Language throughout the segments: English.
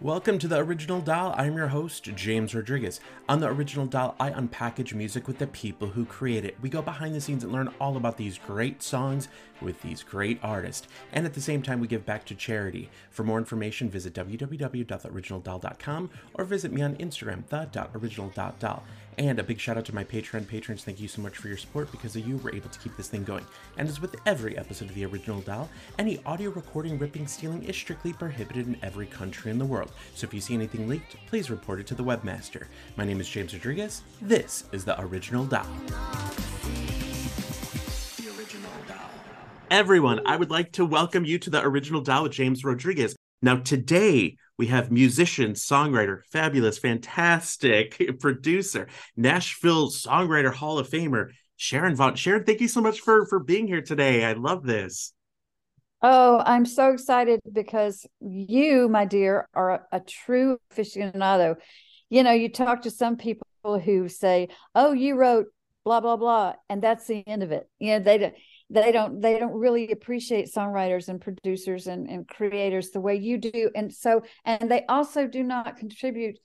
Welcome to the Original Doll. I'm your host, James Rodriguez. On the Original Doll, I unpackage music with the people who create it. We go behind the scenes and learn all about these great songs with these great artists. And at the same time, we give back to charity. For more information, visit www.originaldoll.com or visit me on Instagram, the.original.doll. And a big shout out to my Patreon patrons. Thank you so much for your support. Because of you, we're able to keep this thing going. And as with every episode of the original Doll, any audio recording, ripping, stealing is strictly prohibited in every country in the world. So if you see anything leaked, please report it to the webmaster. My name is James Rodriguez. This is the original Doll. Everyone, I would like to welcome you to the original Doll with James Rodriguez. Now, today we have musician, songwriter, fabulous, fantastic producer, Nashville Songwriter Hall of Famer, Sharon Vaughn. Sharon, thank you so much for for being here today. I love this. Oh, I'm so excited because you, my dear, are a, a true aficionado. You know, you talk to some people who say, "Oh, you wrote blah blah blah," and that's the end of it. You know, they they don't they don't really appreciate songwriters and producers and, and creators the way you do. And so and they also do not contribute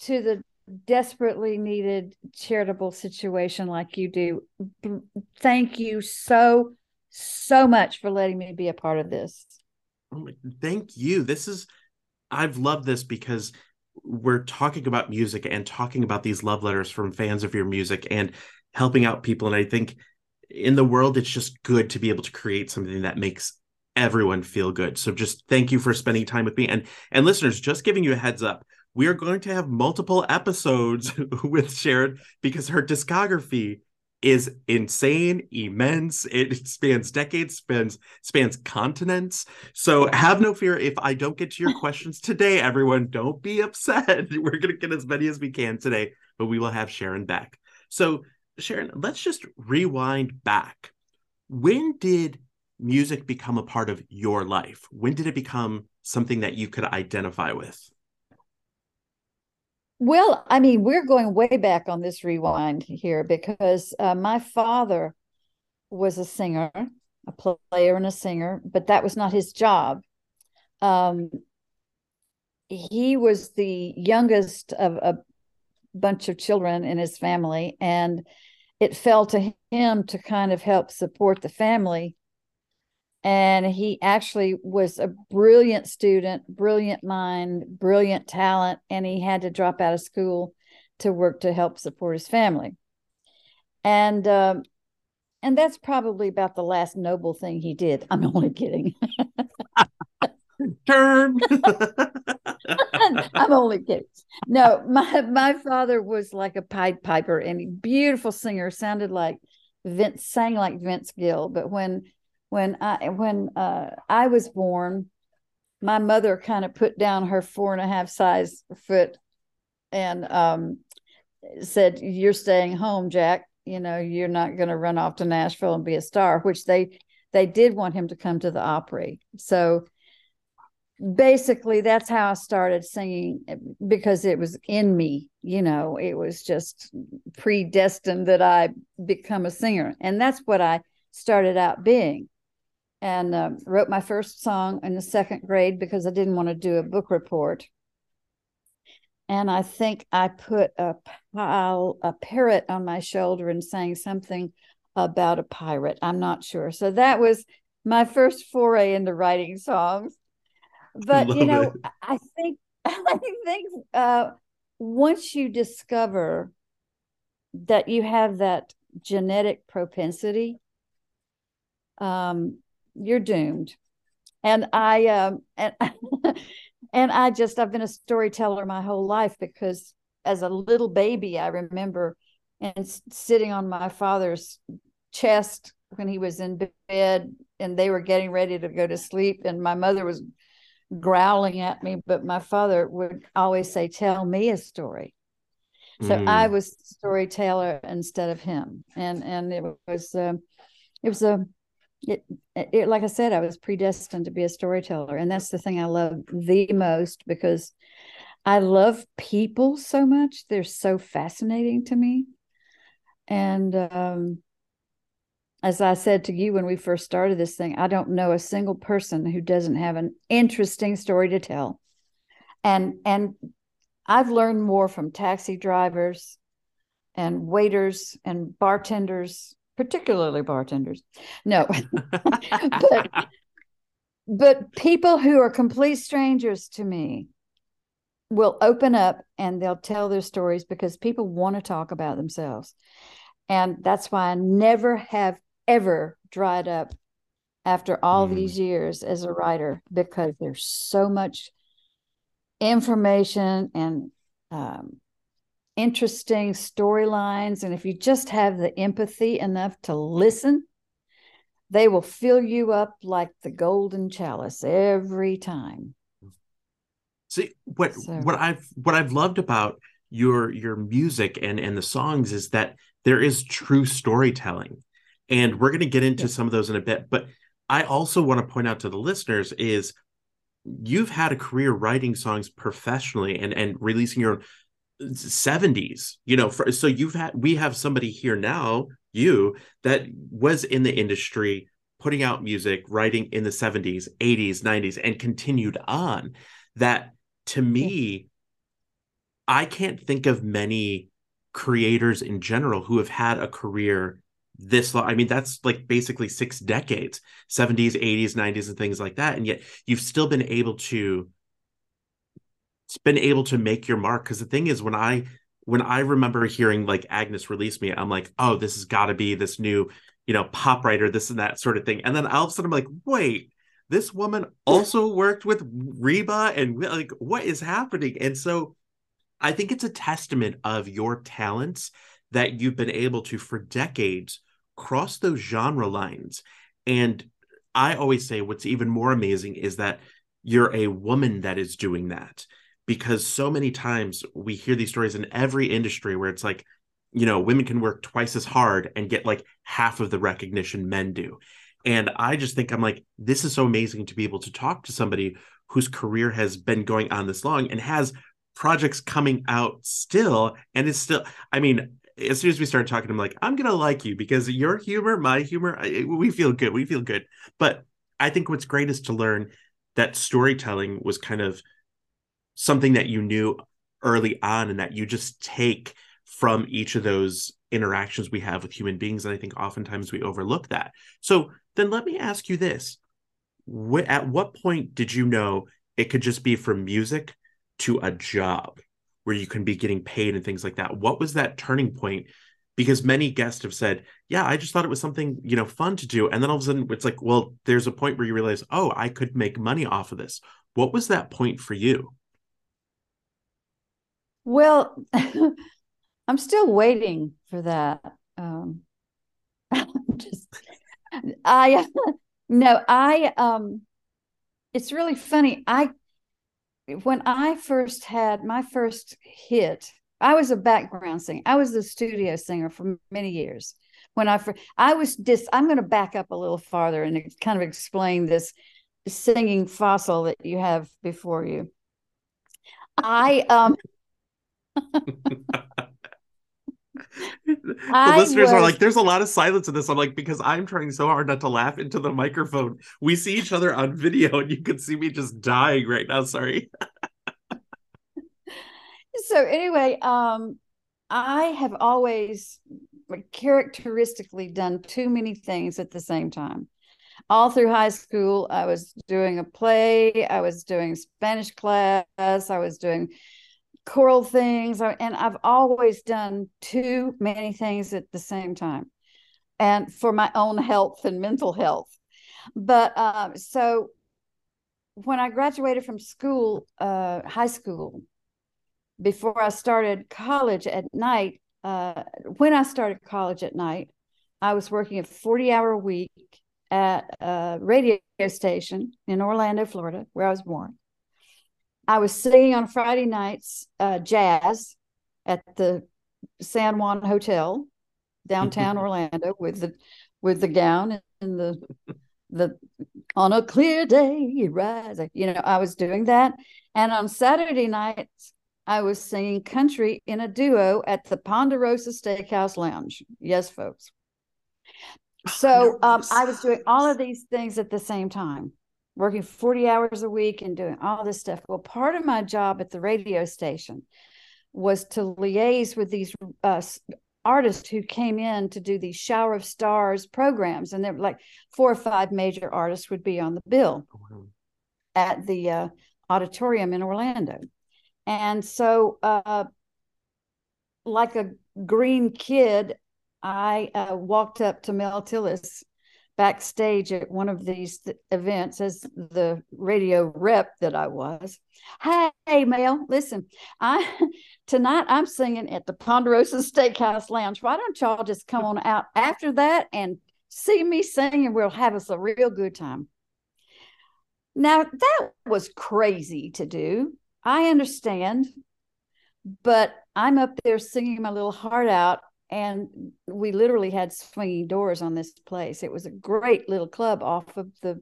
to the desperately needed charitable situation like you do. Thank you so so much for letting me be a part of this. Oh thank you. This is i've loved this because we're talking about music and talking about these love letters from fans of your music and helping out people. And i think in the world, it's just good to be able to create something that makes everyone feel good. So just thank you for spending time with me. And and listeners, just giving you a heads up, we are going to have multiple episodes with Sharon because her discography is insane, immense. It spans decades, spans spans continents. So have no fear if I don't get to your questions today, everyone. Don't be upset. We're gonna get as many as we can today, but we will have Sharon back. So Sharon, let's just rewind back. When did music become a part of your life? When did it become something that you could identify with? Well, I mean, we're going way back on this rewind here because uh, my father was a singer, a player and a singer, but that was not his job. Um, he was the youngest of a bunch of children in his family, and it fell to him to kind of help support the family. And he actually was a brilliant student, brilliant mind, brilliant talent, and he had to drop out of school to work to help support his family. And um, and that's probably about the last noble thing he did. I'm only kidding. Turn. I'm only kidding. No, my my father was like a pied piper and beautiful singer, sounded like Vince sang like Vince Gill. But when when I when uh, I was born, my mother kind of put down her four and a half size foot and um, said, "You're staying home, Jack. You know, you're not going to run off to Nashville and be a star." Which they they did want him to come to the Opry. So basically that's how I started singing because it was in me, you know, it was just predestined that I become a singer. And that's what I started out being. And uh, wrote my first song in the second grade because I didn't want to do a book report. And I think I put a pile, a parrot on my shoulder and sang something about a pirate. I'm not sure. So that was my first foray into writing songs but you know it. i think i think uh, once you discover that you have that genetic propensity um, you're doomed and i um, and and i just i've been a storyteller my whole life because as a little baby i remember and sitting on my father's chest when he was in bed and they were getting ready to go to sleep and my mother was growling at me, but my father would always say, Tell me a story. So mm. I was storyteller instead of him. And and it was uh, it was a it, it like I said, I was predestined to be a storyteller. And that's the thing I love the most because I love people so much. They're so fascinating to me. And um as I said to you when we first started this thing, I don't know a single person who doesn't have an interesting story to tell. and and I've learned more from taxi drivers and waiters and bartenders, particularly bartenders. No, but, but people who are complete strangers to me will open up and they'll tell their stories because people want to talk about themselves. And that's why I never have ever dried up after all mm. these years as a writer because there's so much information and um, interesting storylines. And if you just have the empathy enough to listen, they will fill you up like the golden chalice every time. See what so. what I've what I've loved about your your music and and the songs is that there is true storytelling, and we're going to get into yeah. some of those in a bit. But I also want to point out to the listeners is you've had a career writing songs professionally and and releasing your 70s you know for, so you've had we have somebody here now you that was in the industry putting out music writing in the 70s 80s 90s and continued on that to me i can't think of many creators in general who have had a career this long. I mean, that's like basically six decades 70s, 80s, 90s, and things like that. And yet you've still been able to been able to make your mark. Cause the thing is when I when I remember hearing like Agnes release me, I'm like, oh, this has got to be this new, you know, pop writer, this and that sort of thing. And then all of a sudden I'm like, wait, this woman also worked with Reba and like what is happening? And so I think it's a testament of your talents that you've been able to for decades cross those genre lines. And I always say what's even more amazing is that you're a woman that is doing that because so many times we hear these stories in every industry where it's like, you know, women can work twice as hard and get like half of the recognition men do. And I just think I'm like, this is so amazing to be able to talk to somebody whose career has been going on this long and has projects coming out still and is still, I mean, as soon as we started talking, I'm like, I'm gonna like you because your humor, my humor, I, we feel good. We feel good. But I think what's great is to learn that storytelling was kind of something that you knew early on and that you just take from each of those interactions we have with human beings. And I think oftentimes we overlook that. So then let me ask you this. at what point did you know it could just be from music to a job? Where you can be getting paid and things like that. What was that turning point? Because many guests have said, "Yeah, I just thought it was something you know fun to do," and then all of a sudden it's like, "Well, there's a point where you realize, oh, I could make money off of this." What was that point for you? Well, I'm still waiting for that. Um, just, I no, I um, it's really funny. I when I first had my first hit, I was a background singer. I was the studio singer for many years. When I I was just I'm going to back up a little farther and kind of explain this singing fossil that you have before you. I um the I listeners was... are like, there's a lot of silence in this. I'm like, because I'm trying so hard not to laugh into the microphone. We see each other on video, and you can see me just dying right now. Sorry. so anyway, um, I have always characteristically done too many things at the same time. All through high school, I was doing a play, I was doing Spanish class, I was doing choral things and i've always done too many things at the same time and for my own health and mental health. But uh, so when i graduated from school uh, high school before i started college at night uh, when i started college at night i was working a 40 hour week at a radio station in orlando florida where i was born I was singing on Friday nights uh, jazz at the San Juan Hotel downtown Orlando with the with the gown and the the on a clear day you rise. You know, I was doing that, and on Saturday nights I was singing country in a duo at the Ponderosa Steakhouse Lounge. Yes, folks. So um, I was doing all of these things at the same time working 40 hours a week and doing all this stuff. Well, part of my job at the radio station was to liaise with these uh, artists who came in to do these shower of stars programs and there were like four or five major artists would be on the bill oh, at the uh, auditorium in orlando and so uh, like a green kid i uh, walked up to mel tillis backstage at one of these th- events as the radio rep that I was. Hey, Mel, listen, I tonight I'm singing at the Ponderosa Steakhouse Lounge. Why don't y'all just come on out after that and see me sing and we'll have us a real good time. Now that was crazy to do. I understand, but I'm up there singing my little heart out and we literally had swinging doors on this place. It was a great little club off of the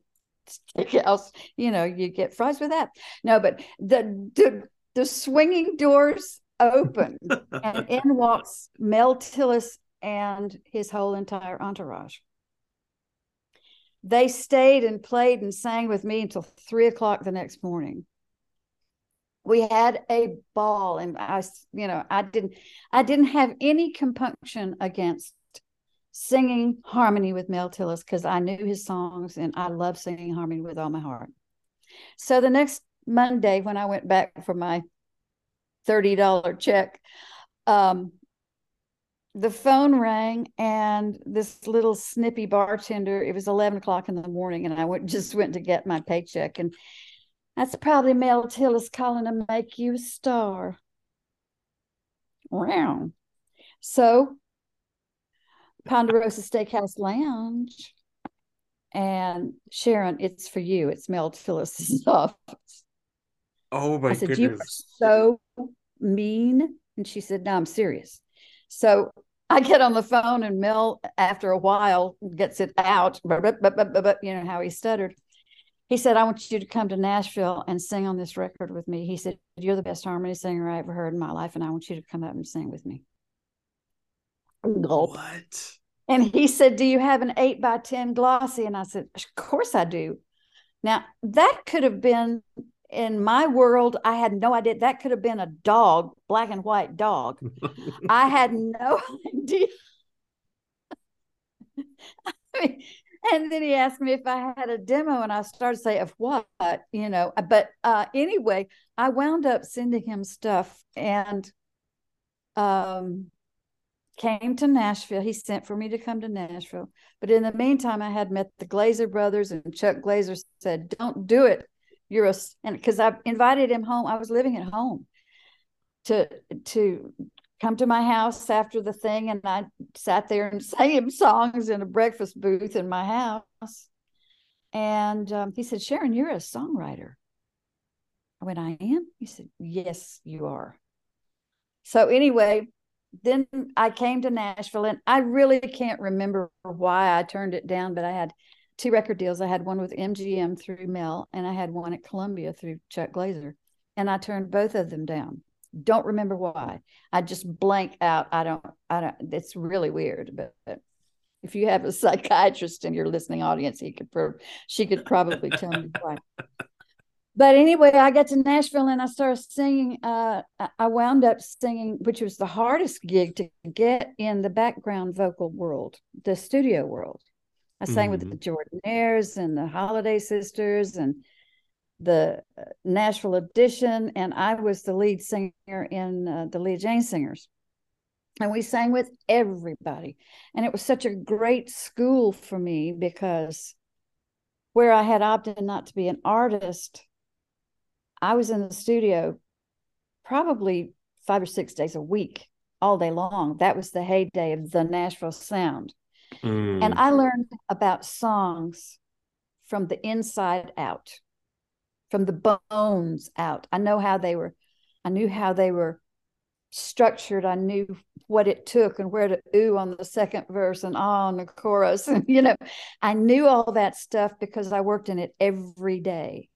steakhouse. You know, you get fries with that. No, but the the, the swinging doors opened, and in walks Mel Tillis and his whole entire entourage. They stayed and played and sang with me until three o'clock the next morning we had a ball and i you know i didn't i didn't have any compunction against singing harmony with mel tillis because i knew his songs and i love singing harmony with all my heart. So the next monday when i went back for my $30 check um, the phone rang and this little snippy bartender it was 11 o'clock in the morning and i went just went to get my paycheck and that's probably Mel Tillis calling to make you a star. Wow. So, Ponderosa Steakhouse Lounge. And Sharon, it's for you. It's Mel Tillis' office. Oh my I said, goodness. You are so mean. And she said, No, I'm serious. So I get on the phone and Mel, after a while, gets it out. But, but, but, but, you know how he stuttered he said, I want you to come to Nashville and sing on this record with me. He said, You're the best harmony singer I ever heard in my life, and I want you to come up and sing with me. Gulp. What? And he said, Do you have an eight by 10 glossy? And I said, Of course I do. Now, that could have been in my world, I had no idea. That could have been a dog, black and white dog. I had no idea. I mean, and then he asked me if I had a demo, and I started to say, "Of what?" You know. But uh, anyway, I wound up sending him stuff, and um, came to Nashville. He sent for me to come to Nashville. But in the meantime, I had met the Glaser brothers, and Chuck Glaser said, "Don't do it. You're a," and because I invited him home, I was living at home to to come to my house after the thing and I sat there and sang him songs in a breakfast booth in my house. And um, he said, Sharon, you're a songwriter. I went, I am? He said, Yes, you are. So, anyway, then I came to Nashville and I really can't remember why I turned it down, but I had two record deals. I had one with MGM through Mel and I had one at Columbia through Chuck Glaser. And I turned both of them down don't remember why. I just blank out. I don't, I don't, it's really weird, but, but if you have a psychiatrist in your listening audience, he could, she could probably tell me why. But anyway, I got to Nashville and I started singing. Uh, I wound up singing, which was the hardest gig to get in the background vocal world, the studio world. I sang mm-hmm. with the Jordanaires and the Holiday Sisters and the uh, Nashville edition, and I was the lead singer in uh, the Lea Jane Singers. And we sang with everybody. And it was such a great school for me because where I had opted not to be an artist, I was in the studio probably five or six days a week, all day long. That was the heyday of the Nashville sound. Mm. And I learned about songs from the inside out from the bones out. I know how they were, I knew how they were structured. I knew what it took and where to ooh on the second verse and ah on the chorus. You know, I knew all that stuff because I worked in it every day.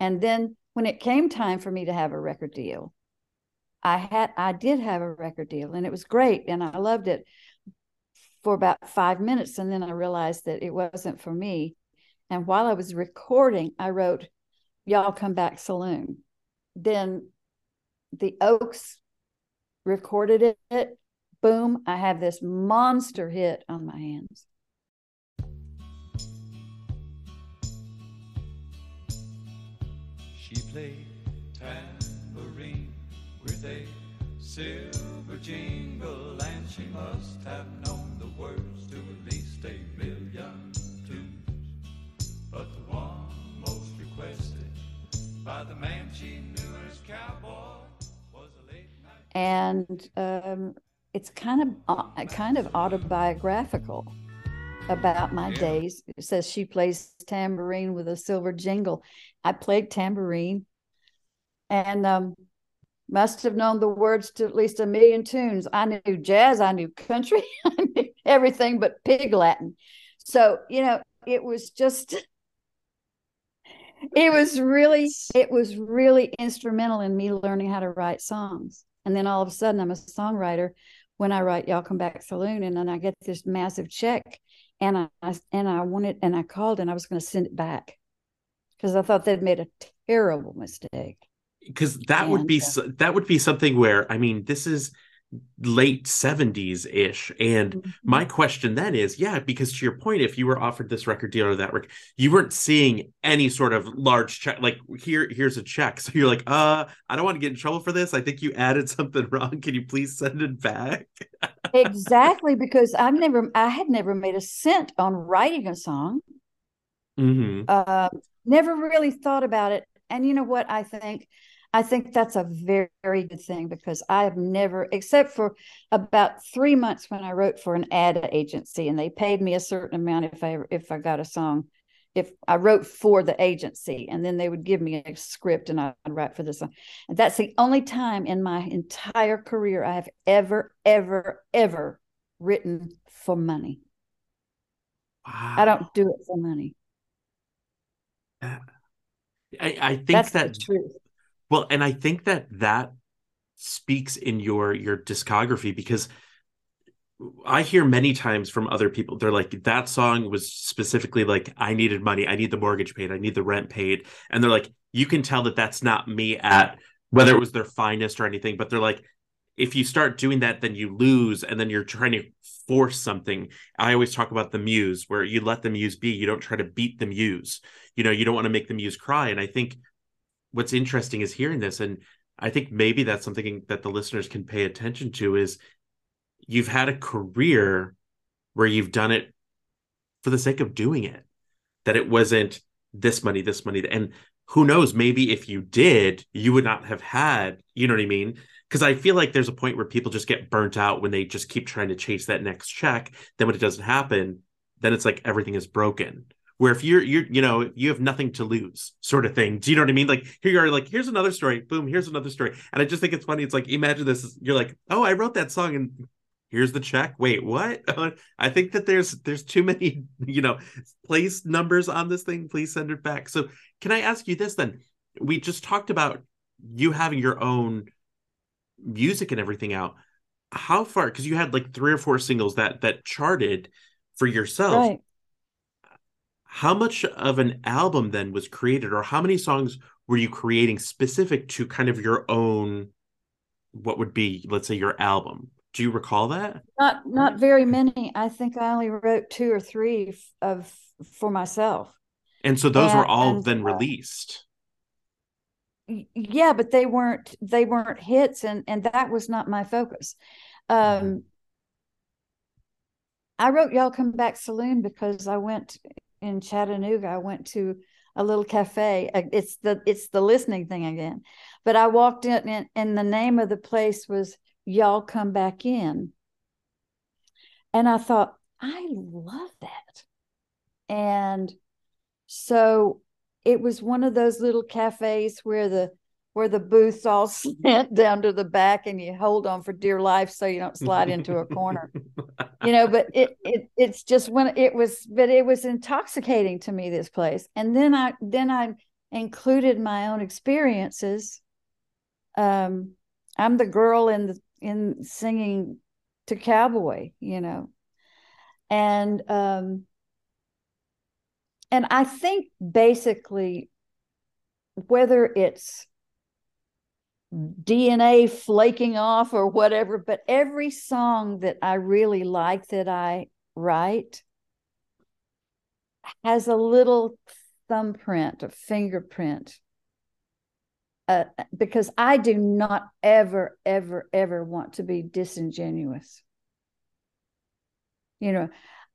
And then when it came time for me to have a record deal, I had I did have a record deal and it was great and I loved it for about five minutes and then I realized that it wasn't for me And while I was recording, I wrote, Y'all Come Back Saloon. Then the Oaks recorded it. Boom, I have this monster hit on my hands. She played tambourine with a silver jingle, and she must have known and um, it's kind of uh, kind of autobiographical about my Yeah. days. It says she plays tambourine with a silver jingle. I played tambourine, and um, must have known the words to at least a million tunes. I knew jazz, I knew country, I knew everything but pig Latin. So you know, it was just. It was really, it was really instrumental in me learning how to write songs. And then all of a sudden, I'm a songwriter when I write "Y'all Come Back Saloon," and then I get this massive check, and I, I and I wanted, and I called, and I was going to send it back because I thought they'd made a terrible mistake. because that would be uh, that would be something where I mean this is late 70s ish and Mm-hmm. my question then is yeah because to your point if you were offered this record deal or that record you weren't seeing any sort of large check like here here's a check so you're like uh i don't want to get in trouble for this i think you added something wrong can you please send it back exactly because I've never, I had never made a cent on writing a song. hmm uh, never really thought about it. And you know what? I think, I think that's a very, very good thing because I have never, except for about three months when I wrote for an ad agency, and they paid me a certain amount if I if I got a song, if I wrote for the agency, and then they would give me a script and I'd write for the song. And that's the only time in my entire career I have ever, ever, ever written for money. wow. I don't do it for money. I, I think That's that the truth. Well, and I think that that speaks in your your discography because I hear many times from other people they're like that song was specifically like I needed money, I need the mortgage paid, I need the rent paid, and they're like you can tell that that's not me at whether it was their finest or anything, but they're like if you start doing that then you lose and then you're trying to force something. I always talk about the muse where you let the muse be, you don't try to beat the muse. You know, you don't want to make the muse cry and I think what's interesting is hearing this and i think maybe that's something that the listeners can pay attention to is you've had a career where you've done it for the sake of doing it that it wasn't this money this money and who knows maybe if you did you would not have had you know what i mean? Because i feel like there's a point where people just get burnt out when they just keep trying to chase that next check. Then when it doesn't happen then it's like everything is broken where if you're you're you know you have nothing to lose sort of thing. Do you know what i mean? Like here you are like here's another story boom here's another story. And i just think it's funny it's like imagine this you're like oh i wrote that song and here's the check. Wait what? I think that there's there's too many you know place numbers on this thing please send it back. So can i ask you this then? We just talked about you having your own music and everything out. How far because you had like three or four singles that that charted for yourself. Right. How much of an album then was created or how many songs were you creating specific to kind of your own what would be let's say your album do you recall that Not not very many. I think I only wrote two or three of for myself. and so those were all And, then uh, released Yeah, but they weren't they weren't hits, and and that was not my focus. Um, I wrote "Y'all Come Back Saloon" because I went in Chattanooga. I went to a little cafe. Uh, It's the it's the listening thing again. But I walked in, and, and the name of the place was "Y'all Come Back In," and I thought I love that, and so it was one of those little cafes where the where the booths all slant down to the back and you hold on for dear life so you don't slide into a corner. You know but it, it it's just when it was but it was intoxicating to me this place. And then i then i included my own experiences. Um i'm the girl in the in singing to cowboy you know. And um and I think basically whether it's DNA flaking off or whatever, but every song that I really like that I write has a little thumbprint, a fingerprint. Uh, because I do not ever, ever, ever want to be disingenuous. You know,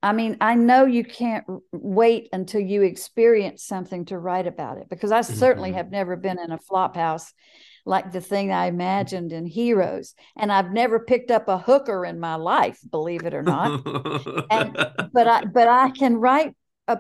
I mean, I know you can't wait until you experience something to write about it because I certainly mm-hmm. have never been in a flop house like the thing I imagined in Heroes. And I've never picked up a hooker in my life, believe it or not. and but I but I can write a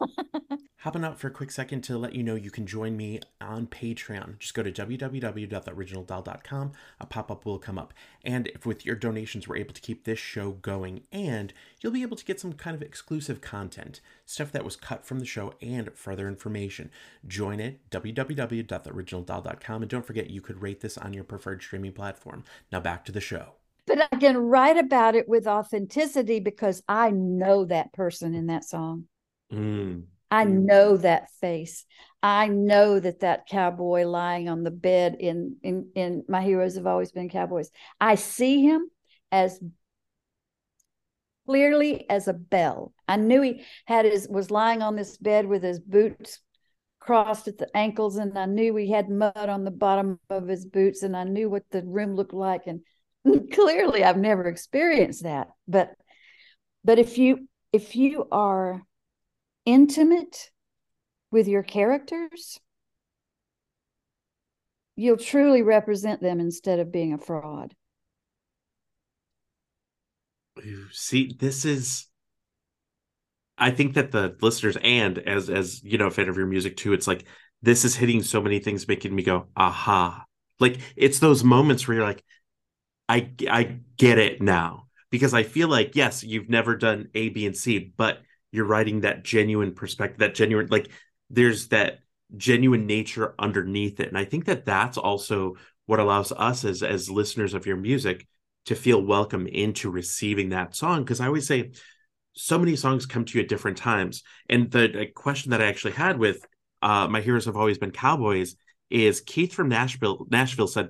Hopping out for a quick second to let you know you can join me on Patreon. Just go to www.theoriginaldoll.com. A pop up will come up. And if with your donations, we're able to keep this show going, and you'll be able to get some kind of exclusive content, stuff that was cut from the show, and further information. Join it, www.theoriginaldoll.com. And don't forget, you could rate this on your preferred streaming platform. Now back to the show. But I can write about it with authenticity because I know that person in that song. Mm. I know that face. I know that that cowboy lying on the bed in in in my heroes have always been cowboys. I see him as clearly as a bell. I knew he had his was lying on this bed with his boots crossed at the ankles and I knew he had mud on the bottom of his boots and I knew what the room looked like and clearly I've never experienced that. But but if you if you are intimate with your characters, you'll truly represent them instead of being a fraud. See, this is I think that the listeners and as as you know, a fan of your music too, it's like this is hitting so many things, making me go, aha. Like it's those moments where you're like, I I get it now. Because I feel like, yes, you've never done A, B, and C, but you're writing that genuine perspective that genuine like there's that genuine nature underneath it. And i think that that's also what allows us as as listeners of your music to feel welcome into receiving that song. Because i always say so many songs come to you at different times. And the question that i actually had with uh, my heroes have always been cowboys is keith from nashville nashville said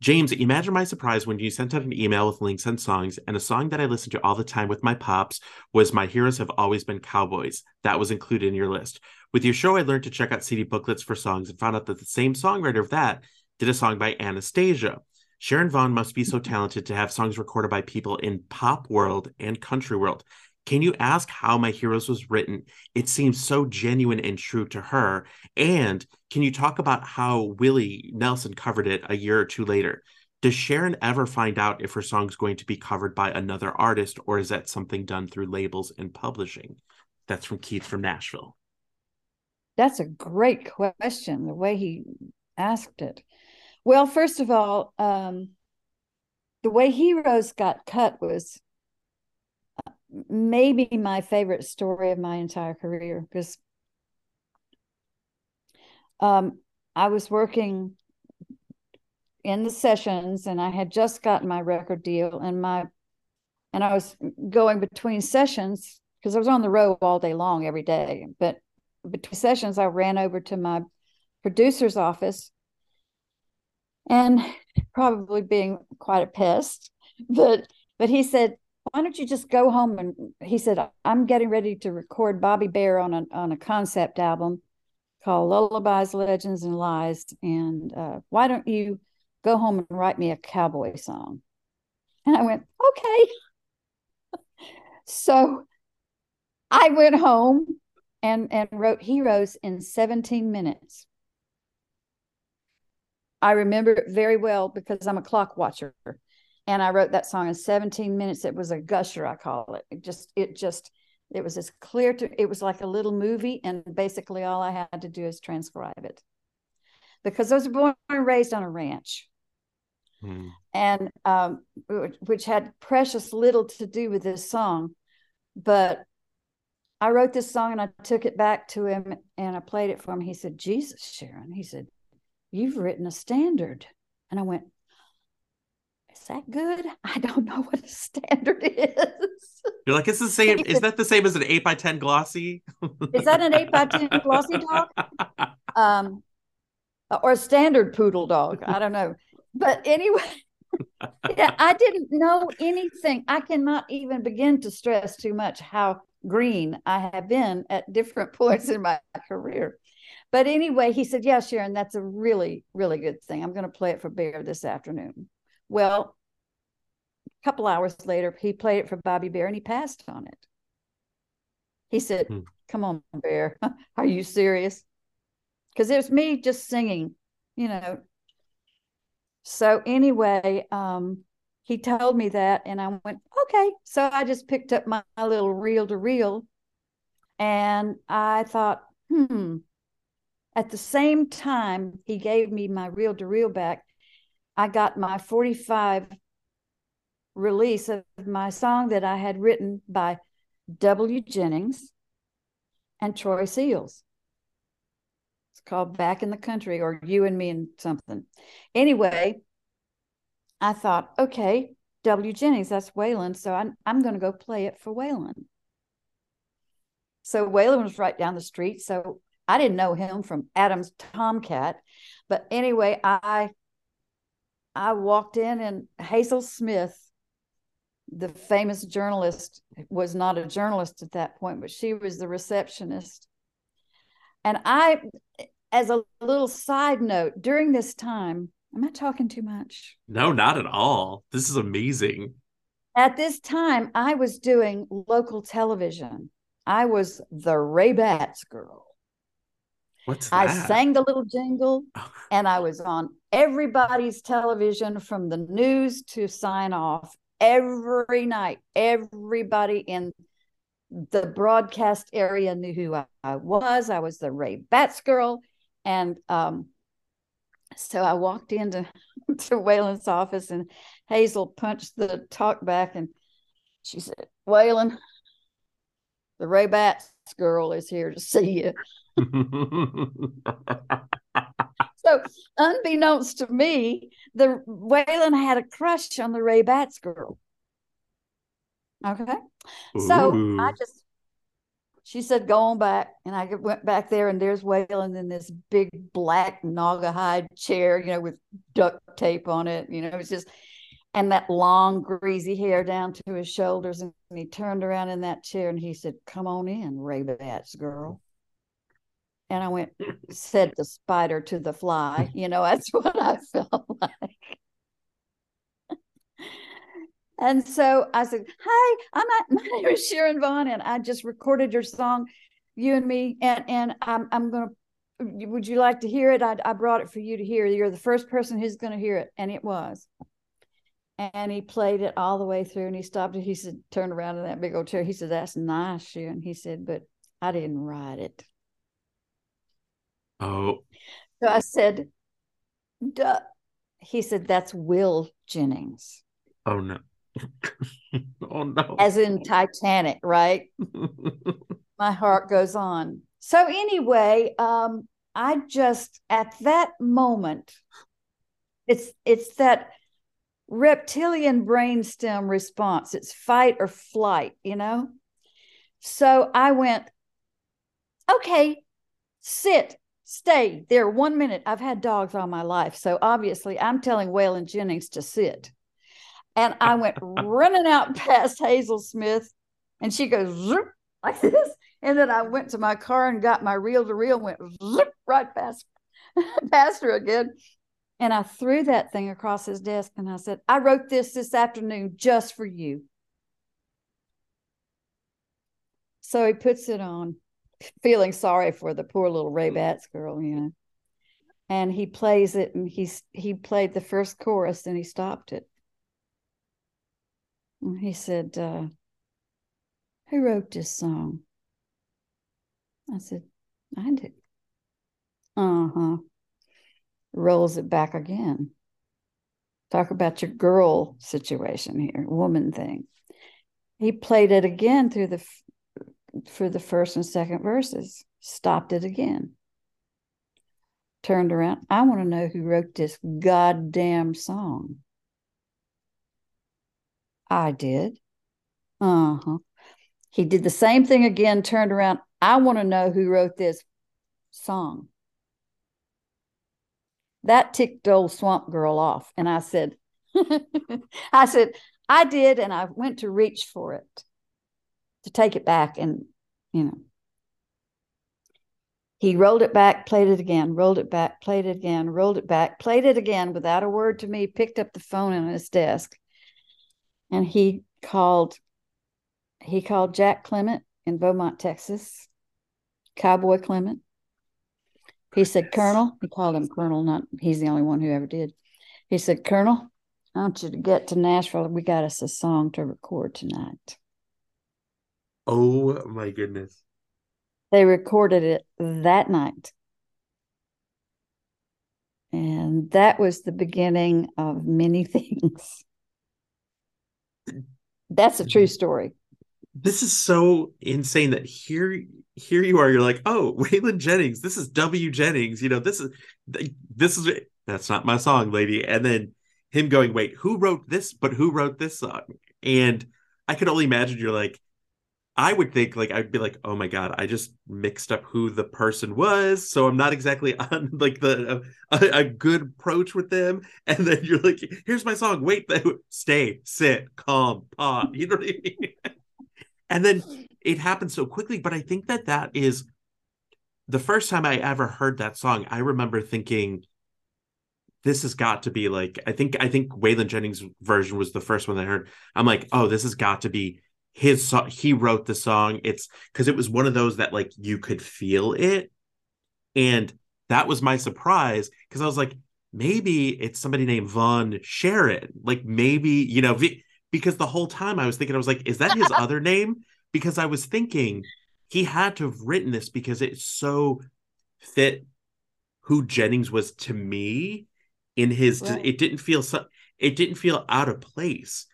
James, imagine my surprise when you sent out an email with links and songs, and a song that I listened to all the time with my pops was My Heroes Have Always Been Cowboys. That was included in your list. With your show, I learned to check out CD booklets for songs and found out that the same songwriter of that did a song by Anastacia. Sharon Vaughn must be so talented to have songs recorded by people in pop world and country world. Can you ask how My Heroes was written? It seems so genuine and true to her. And can you talk about how Willie Nelson covered it a year or two later? Does Sharon ever find out if her song's going to be covered by another artist, or is that something done through labels and publishing? That's from Keith from Nashville. That's a great question, the way he asked it. Well, first of all, um, the way Heroes got cut was maybe my favorite story of my entire career because um, I was working in the sessions and I had just gotten my record deal and my and I was going between sessions because I was on the road all day long every day. But between sessions, I ran over to my producer's office and probably being quite a pest, but but he said, why don't you just go home and he said i'm getting ready to record bobby bare on a, on a concept album called lullabies legends and lies and uh, why don't you go home and write me a cowboy song? And i went okay. So i went home and and wrote heroes in 17 minutes. I remember it very well because i'm a clock watcher and I wrote that song in 17 minutes. It was a gusher, I call it. It just, it just, it was as clear to, it was like a little movie. And basically all I had to do is transcribe it because I was born and raised on a ranch. Hmm. And um, which had precious little to do with this song, but I wrote this song and I took it back to him and I played it for him. He said, Jesus, Sharon. He said, You've written a standard. And I went, is that good? I don't know what a standard is. You're like, it's the same. Is that the same as an eight by ten glossy? Is that an eight by ten glossy dog? Um, or a standard poodle dog? I don't know. But anyway, yeah, I didn't know anything. I cannot even begin to stress too much how green I have been at different points in my career. But anyway, he said, Yeah, Sharon, that's a really, really good thing. I'm going to play it for Bare this afternoon. Well, a couple hours later, he played it for Bobby Bare and he passed on it. He said, hmm. Come on, Bare. Are you serious? Because it was me just singing, you know. So anyway, um, he told me that, and I went, okay. So I just picked up my, my little reel to reel, and I thought, hmm. At the same time, he gave me my reel to reel back. I got my 45 release of my song that I had written by W. Jennings and Troy Seals. It's called Back in the Country or You and Me and something. Anyway, I thought, okay, W. Jennings, that's Waylon. So I'm, I'm going to go play it for Waylon. So Waylon was right down the street. So I didn't know him from Adam's Tomcat. But anyway, I I walked in and Hazel Smith, the famous journalist, was not a journalist at that point, but she was the receptionist. And I, as a little side note, during this time, am I talking too much? No, not at all. This is amazing. At this time, I was doing local television. I was the Ray Bats girl. What's that? I sang the little jingle oh. and I was on everybody's television from the news to sign off every night. Everybody in the broadcast area knew who I, I was. I was the Ray Bats girl. And um, so I walked into to Waylon's office and Hazel punched the talk back and she said, Waylon, the Ray Bats girl is here to see you. so, unbeknownst to me, the Waylon had a crush on the Ray Batts girl. Okay. Ooh. So I just, she said, go on back. And I went back there, and there's Waylon in this big black Naugahyde chair, you know, with duct tape on it. You know, it's just, and that long, greasy hair down to his shoulders. And he turned around in that chair and he said, Come on in, Ray Batts girl. And I went, said the spider to the fly. You know, that's what I felt like. And so I said, Hi, I'm at, my name is Sharon Vaughn, and I just recorded your song, You and Me, and, and I'm, I'm going to, would you like to hear it? I, I brought it for you to hear. You're the first person who's going to hear it. And it was. And he played it all the way through and he stopped it. He said, turned around in that big old chair. He said, That's nice, Sharon. He said, But I didn't write it. Oh. So I said, Duh. He said, That's Will Jennings. Oh, no. oh, no. As in Titanic, right? My heart goes on. So, anyway, um, I just, at that moment, it's it's that reptilian brainstem response. It's fight or flight, you know? So I went, okay, sit, stay there one minute. I've had dogs all my life. So obviously, I'm telling Waylon Jennings to sit. And I went running out past Hazel Smith, and she goes zoop, like this. And then I went to my car and got my reel to reel, went zoop, right past, past her again. And I threw that thing across his desk and I said, I wrote this this afternoon just for you. So he puts it on feeling sorry for the poor little Ray Batts girl, you know. And he plays it, and he's he played the first chorus, and he stopped it. And he said, uh, "Who wrote this song?" I said, "I did." Uh huh. Rolls it back again. Talk about your girl situation here, woman thing. He played it again through the for the first and second verses, stopped it again. Turned around. I want to know who wrote this goddamn song. I did. Uh huh. He did the same thing again, turned around. I want to know who wrote this song. That ticked old swamp girl off. And I said, I said, I did. And I went to reach for it to take it back. And, you know, he rolled it back, played it again, rolled it back, played it again, rolled it back, played it again without a word to me, picked up the phone on his desk. And he called he called Jack Clement in Beaumont, Texas, Cowboy Clement. He said, Colonel, he called him Colonel, not he's the only one who ever did. He said, Colonel, I want you to get to Nashville. We got us a song to record tonight. Oh my goodness. They recorded it that night. And that was the beginning of many things. That's a true mm-hmm. story this is so insane that here here you are you're like oh waylon jennings this is w jennings you know this is this is that's not my song lady and then him going wait who wrote this but who wrote this song and i can only imagine you're like i would think like i'd be like oh my god i just mixed up who the person was so i'm not exactly on like the a, a good approach with them. And then you're like here's my song wait stay sit calm pause you know what i mean? And then it happened so quickly but i think that that is the first time i ever heard that song i remember thinking this has got to be like i think i think waylon jennings version was the first one i heard. I'm like oh this has got to be his song he wrote the song it's because it was one of those that like you could feel it and that was my surprise because i was like maybe it's somebody named vaughn sharon like maybe you know because the whole time I was thinking, I was like, is that his other name? Because I was thinking he had to have written this because it so fit who Jennings was to me in his right. it didn't feel so it didn't feel out of place.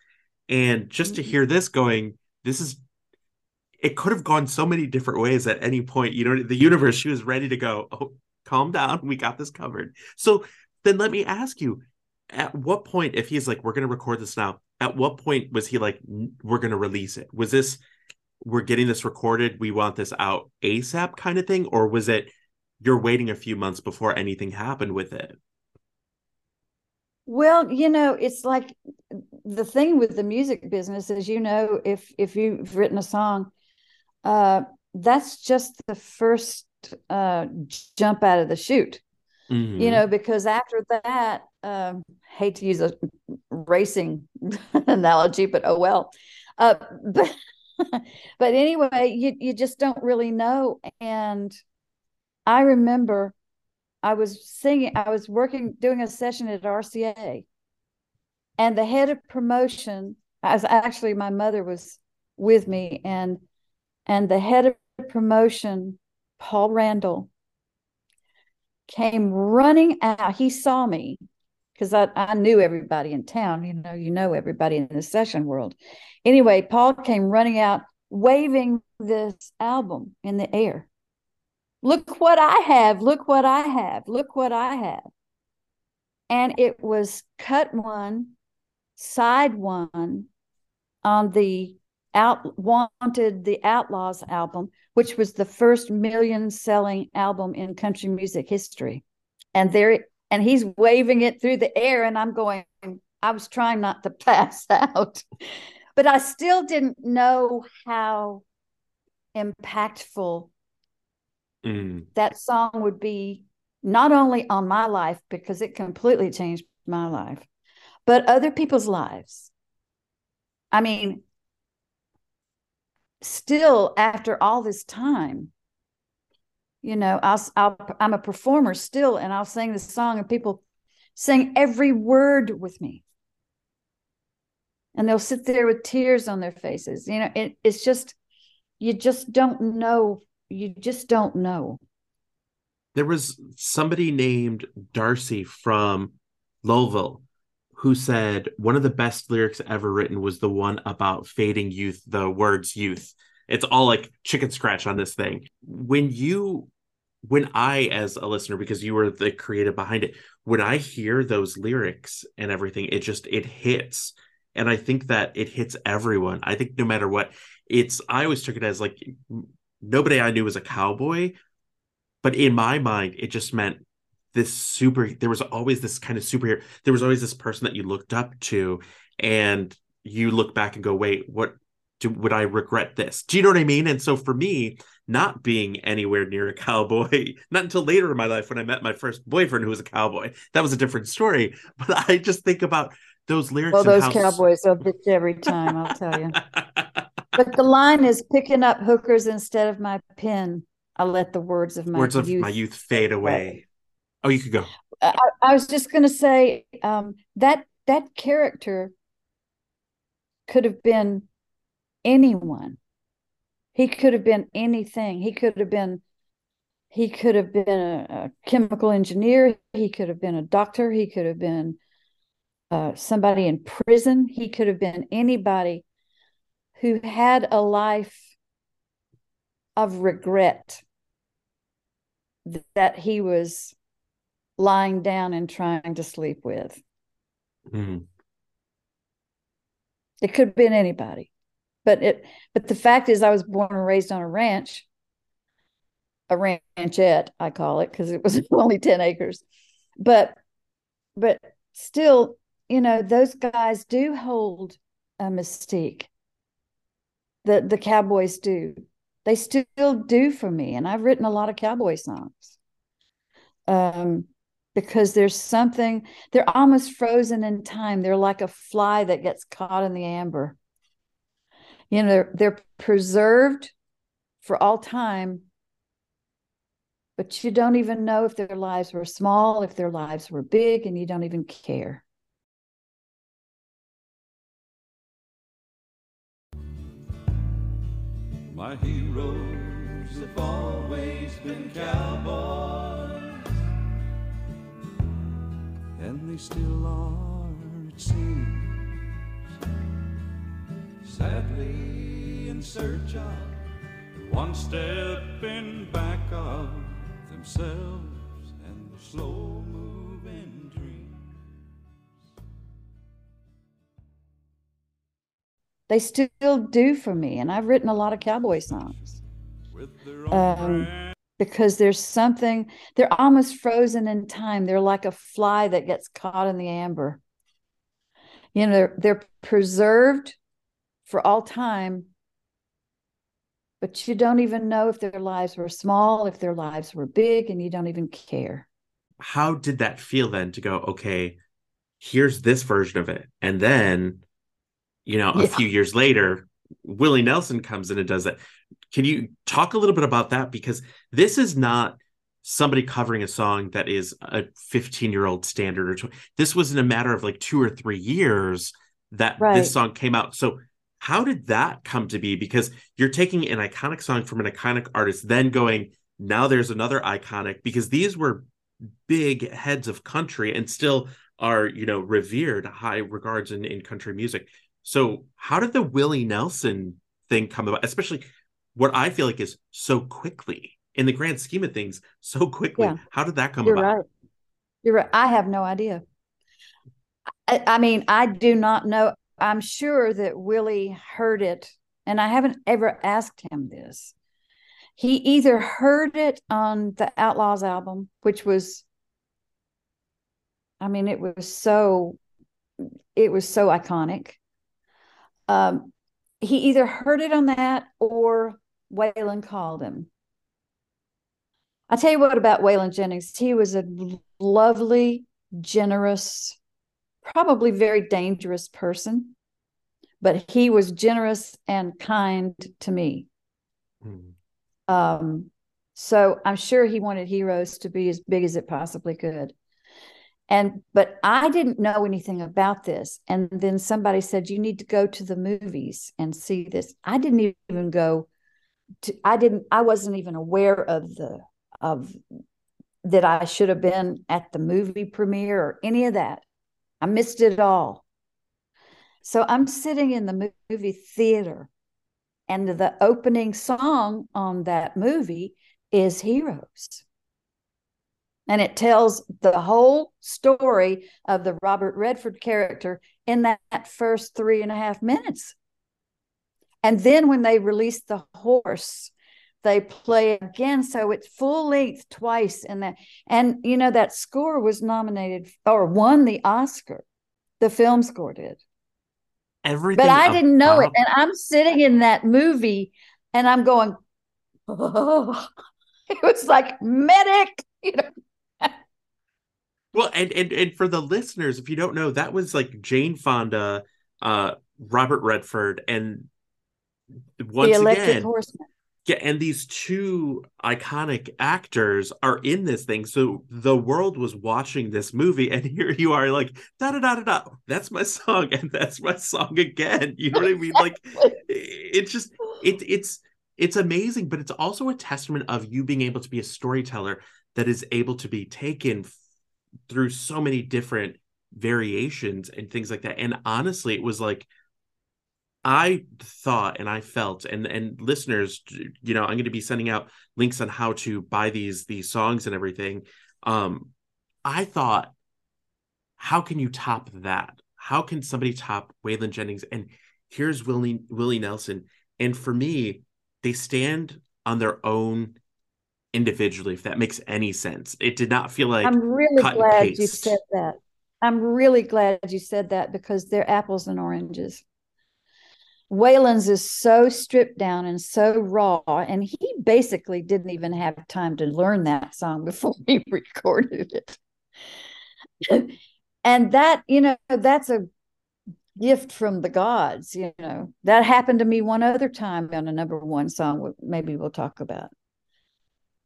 And just mm-hmm. to hear this going, this is it could have gone so many different ways at any point. You know, the universe, she was ready to go, oh, calm down, we got this covered. So then let me ask you, at what point, if he's like, we're gonna record this now, at what point was he like we're going to release it was this we're getting this recorded we want this out asap kind of thing or was it you're waiting a few months before anything happened with it well you know it's like the thing with the music business is you know if if you've written a song uh that's just the first uh jump out of the chute mm-hmm. you know because after that um hate to use a racing analogy, but oh well. Uh, but but anyway, you you just don't really know. And I remember I was singing, I was working doing a session at RCA, and the head of promotion, as actually my mother was with me, and and the head of promotion, Paul Randall, came running out. He saw me because I, I knew everybody in town. You know, you know everybody in the session world. Anyway, Paul came running out, waving this album in the air. Look what I have. Look what I have. Look what I have. And it was cut one, side one on the out wanted the outlaws album which was the first million selling album in country music history and there and he's waving it through the air and i'm going i was trying not to pass out but i still didn't know how impactful mm. that song would be not only on my life because it completely changed my life but other people's lives. I mean still after all this time you know I'll, I'll i'm a performer still and i'll sing the song and people sing every word with me. And they'll sit there with tears on their faces. You know it, it's just you just don't know you just don't know. There was somebody named darcy from louisville who said one of the best lyrics ever written was the one about fading youth the words youth. It's all like chicken scratch on this thing. When you when I, as a listener, because you were the creative behind it, when I hear those lyrics and everything, it just it hits. And I think that it hits everyone. I think no matter what, it's I always took it as like nobody I knew was a cowboy, but in my mind, it just meant this super. There was always this kind of superhero. There was always this person that you looked up to, and you look back and go, "Wait, what? Do, would I regret this?" Do you know what I mean? And so for me, not being anywhere near a cowboy, not until later in my life when I met my first boyfriend who was a cowboy, that was a different story. But I just think about those lyrics. Well, those cowboys will bitch every time, I'll tell you. but the line is picking up hookers instead of my pen. I let the words of my words of youth my youth fade away. Oh, you could go. I, I was just going to say um, that that character could have been anyone. He could have been anything. He could have been he could have been a, a chemical engineer. He could have been a doctor. He could have been uh, somebody in prison. He could have been anybody who had a life of regret that he was lying down and trying to sleep with. Mm. It could have been anybody. But it but the fact is I was born and raised on a ranch, a ranchette, I call it, because it was only 10 acres. But but still, you know, those guys do hold a mystique. The the cowboys do they still do for me. And I've written a lot of cowboy songs. Um, because there's something, they're almost frozen in time. They're like a fly that gets caught in the amber. You know, they're, they're preserved for all time, but you don't even know if their lives were small, if their lives were big, and you don't even care. My heroes have always been cowboys, and they still are, it seems. Sadly, in search of one step in back of themselves and the slow moving They still do for me. And I've written a lot of cowboy songs. Um, because there's something they're almost frozen in time they're like a fly that gets caught in the amber you know they're, they're preserved for all time but you don't even know if their lives were small if their lives were big and you don't even care How did that feel then to go, okay, here's this version of it. And then, you know, a Yeah. few years later, Willie Nelson comes in and does that. Can you talk a little bit about that? Because this is not somebody covering a song that is a 15 year old standard or tw- this was in a matter of like two or three years that Right. this song came out. So how did that come to be? Because you're taking an iconic song from an iconic artist, then going, now there's another iconic, because these were big heads of country and still are, you know, revered high regards in, in country music. So how did the Willie Nelson thing come about? Especially what I feel like is so quickly in the grand scheme of things, so quickly. Yeah. How did that come you're about? right you're right i have no idea I, I mean i do not know i'm sure that willie heard it and i haven't ever asked him this he either heard it on the outlaws album which was i mean it was so it was so iconic um he either heard it on that or Waylon called him I'll tell you what about Waylon Jennings. He was a lovely, generous, probably very dangerous person, but he was generous and kind to me. Hmm. Um, so I'm sure he wanted Heroes to be as big as it possibly could. And but I didn't know anything about this. And then somebody said, You need to go to the movies and see this. I didn't even go to, I didn't, I wasn't even aware of the of that I should have been at the movie premiere or any of that. I missed it all. So I'm sitting in the movie theater, and the opening song on that movie is Heroes. And it tells the whole story of the Robert Redford character in that, first three and a half minutes. And then when they release the horse, they play again. So it's full length twice in that. And, you know, that score was nominated or won the Oscar. The film score did. Everything. But I didn't know it. And I'm sitting in that movie and I'm going, oh, it was like medic, you know. Well, and, and and for the listeners, if you don't know, that was like Jane Fonda, uh, Robert Redford, and once the electric again, horseman. yeah, and these two iconic actors are in this thing. So the world was watching this movie, and here you are, like da da da da da. That's my song, and that's my song again. You know what I mean? Like it's just it it's it's amazing, but it's also a testament of you being able to be a storyteller that is able to be taken through so many different variations and things like that. And honestly, it was like I thought and I felt and and listeners, you know, I'm going to be sending out links on how to buy these these songs and everything. Um I thought how can you top that? How can somebody top Waylon Jennings and here's Willie Willie Nelson and for me they stand on their own individually if that makes any sense. It did not feel like I'm really glad you said that. I'm really glad you said that because they're apples and oranges. Waylon's is so stripped down and so raw, and he basically didn't even have time to learn that song before he recorded it. and that, you know, that's a gift from the gods, you know. That happened to me one other time on a number one song, maybe we'll talk about.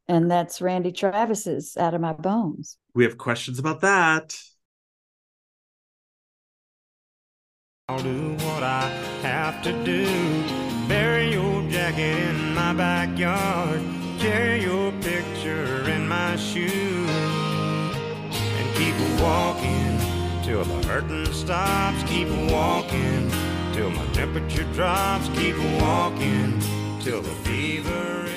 And that's Randy Travis's Out of My Bones. we have questions about that. I'll do what I have to do. Bury your jacket in my backyard. Carry your picture in my shoe. And keep walking till the hurting stops. Keep walking till my temperature drops. Keep walking till the fever is gone.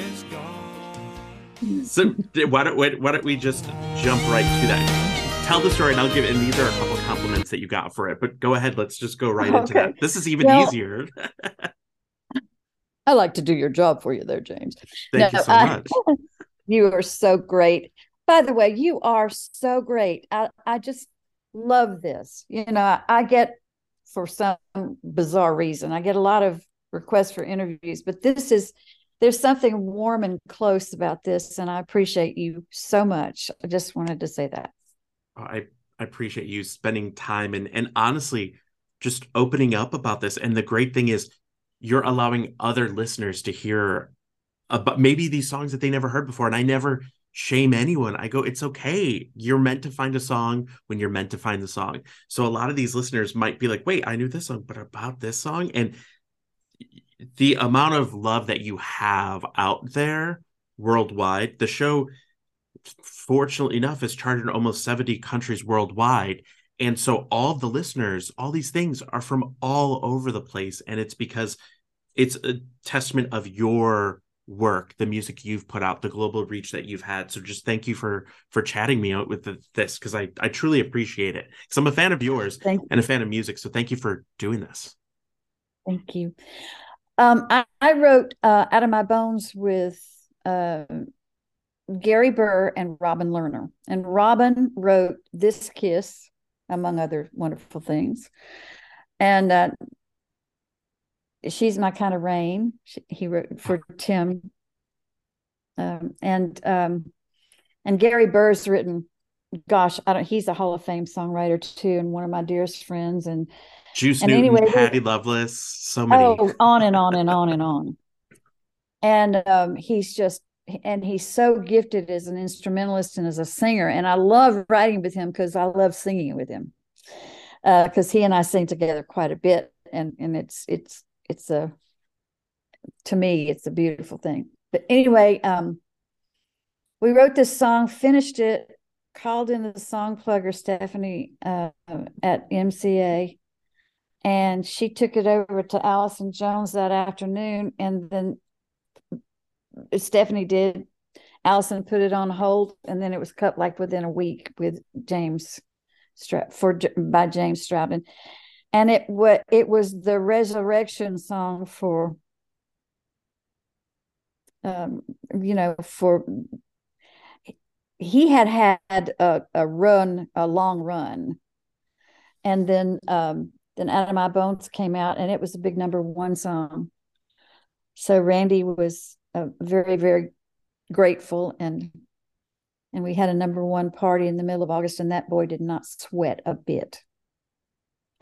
So why don't why, don't we just jump right to that? Tell the story, and I'll give. And these are a couple compliments that you got for it. But go ahead. Let's just go right into that. This is even Well- easier. I like to do your job for you there, James. Thank No, you so I- much. You are so great. By the way, you are so great. I, I just love this. You know, I, I get, for some bizarre reason, I get a lot of requests for interviews, but this is, there's something warm and close about this. And I appreciate you so much. I just wanted to say that. I I appreciate you spending time and and honestly just opening up about this. And the great thing is you're allowing other listeners to hear about maybe these songs that they never heard before. And I never shame anyone. I go, it's okay. You're meant to find a song when you're meant to find the song. So a lot of these listeners might be like, wait, I knew this song, but about this song. And the amount of love that you have out there worldwide, the show fortunately enough is charted in almost 70 countries worldwide. And so all the listeners all these things are from all over the place. And it's because it's a testament of your work the music you've put out the global reach that you've had. So just thank you for for chatting me out with the, this because i i truly appreciate it. Because i'm a fan of yours Thank and a fan of music. So thank you for doing this. Thank you. Um, I, I wrote uh, Out of My Bones with uh, Gary Burr and Robin Lerner. And Robin wrote This Kiss, among other wonderful things. And uh, She's My Kind of Rain, she, he wrote for Tim. Um, and um, and Gary Burr's written, gosh, I don't, he's a Hall of Fame songwriter too, and one of my dearest friends. And juice And newton anyway, patty loveless so many Oh, on and on and on and on. And um, he's just, and he's so gifted as an instrumentalist and as a singer. And I love writing with him because I love singing with him. Because he and I sing together quite a bit, and and it's it's it's a, to me, it's a beautiful thing. But anyway, um, we wrote this song, finished it, called in the song plugger Stephanie uh, at MCA and she took it over to Allison Jones that afternoon, and then Stephanie did, Allison put it on hold, and then it was cut like within a week with James Stroud for by James Stroud, and it what it was the resurrection song for um, you know for he had had a, a run a long run. And then um then out of my bones came out and it was a big number one song so randy was uh, very very grateful and and we had a number one party in the middle of august and that boy did not sweat a bit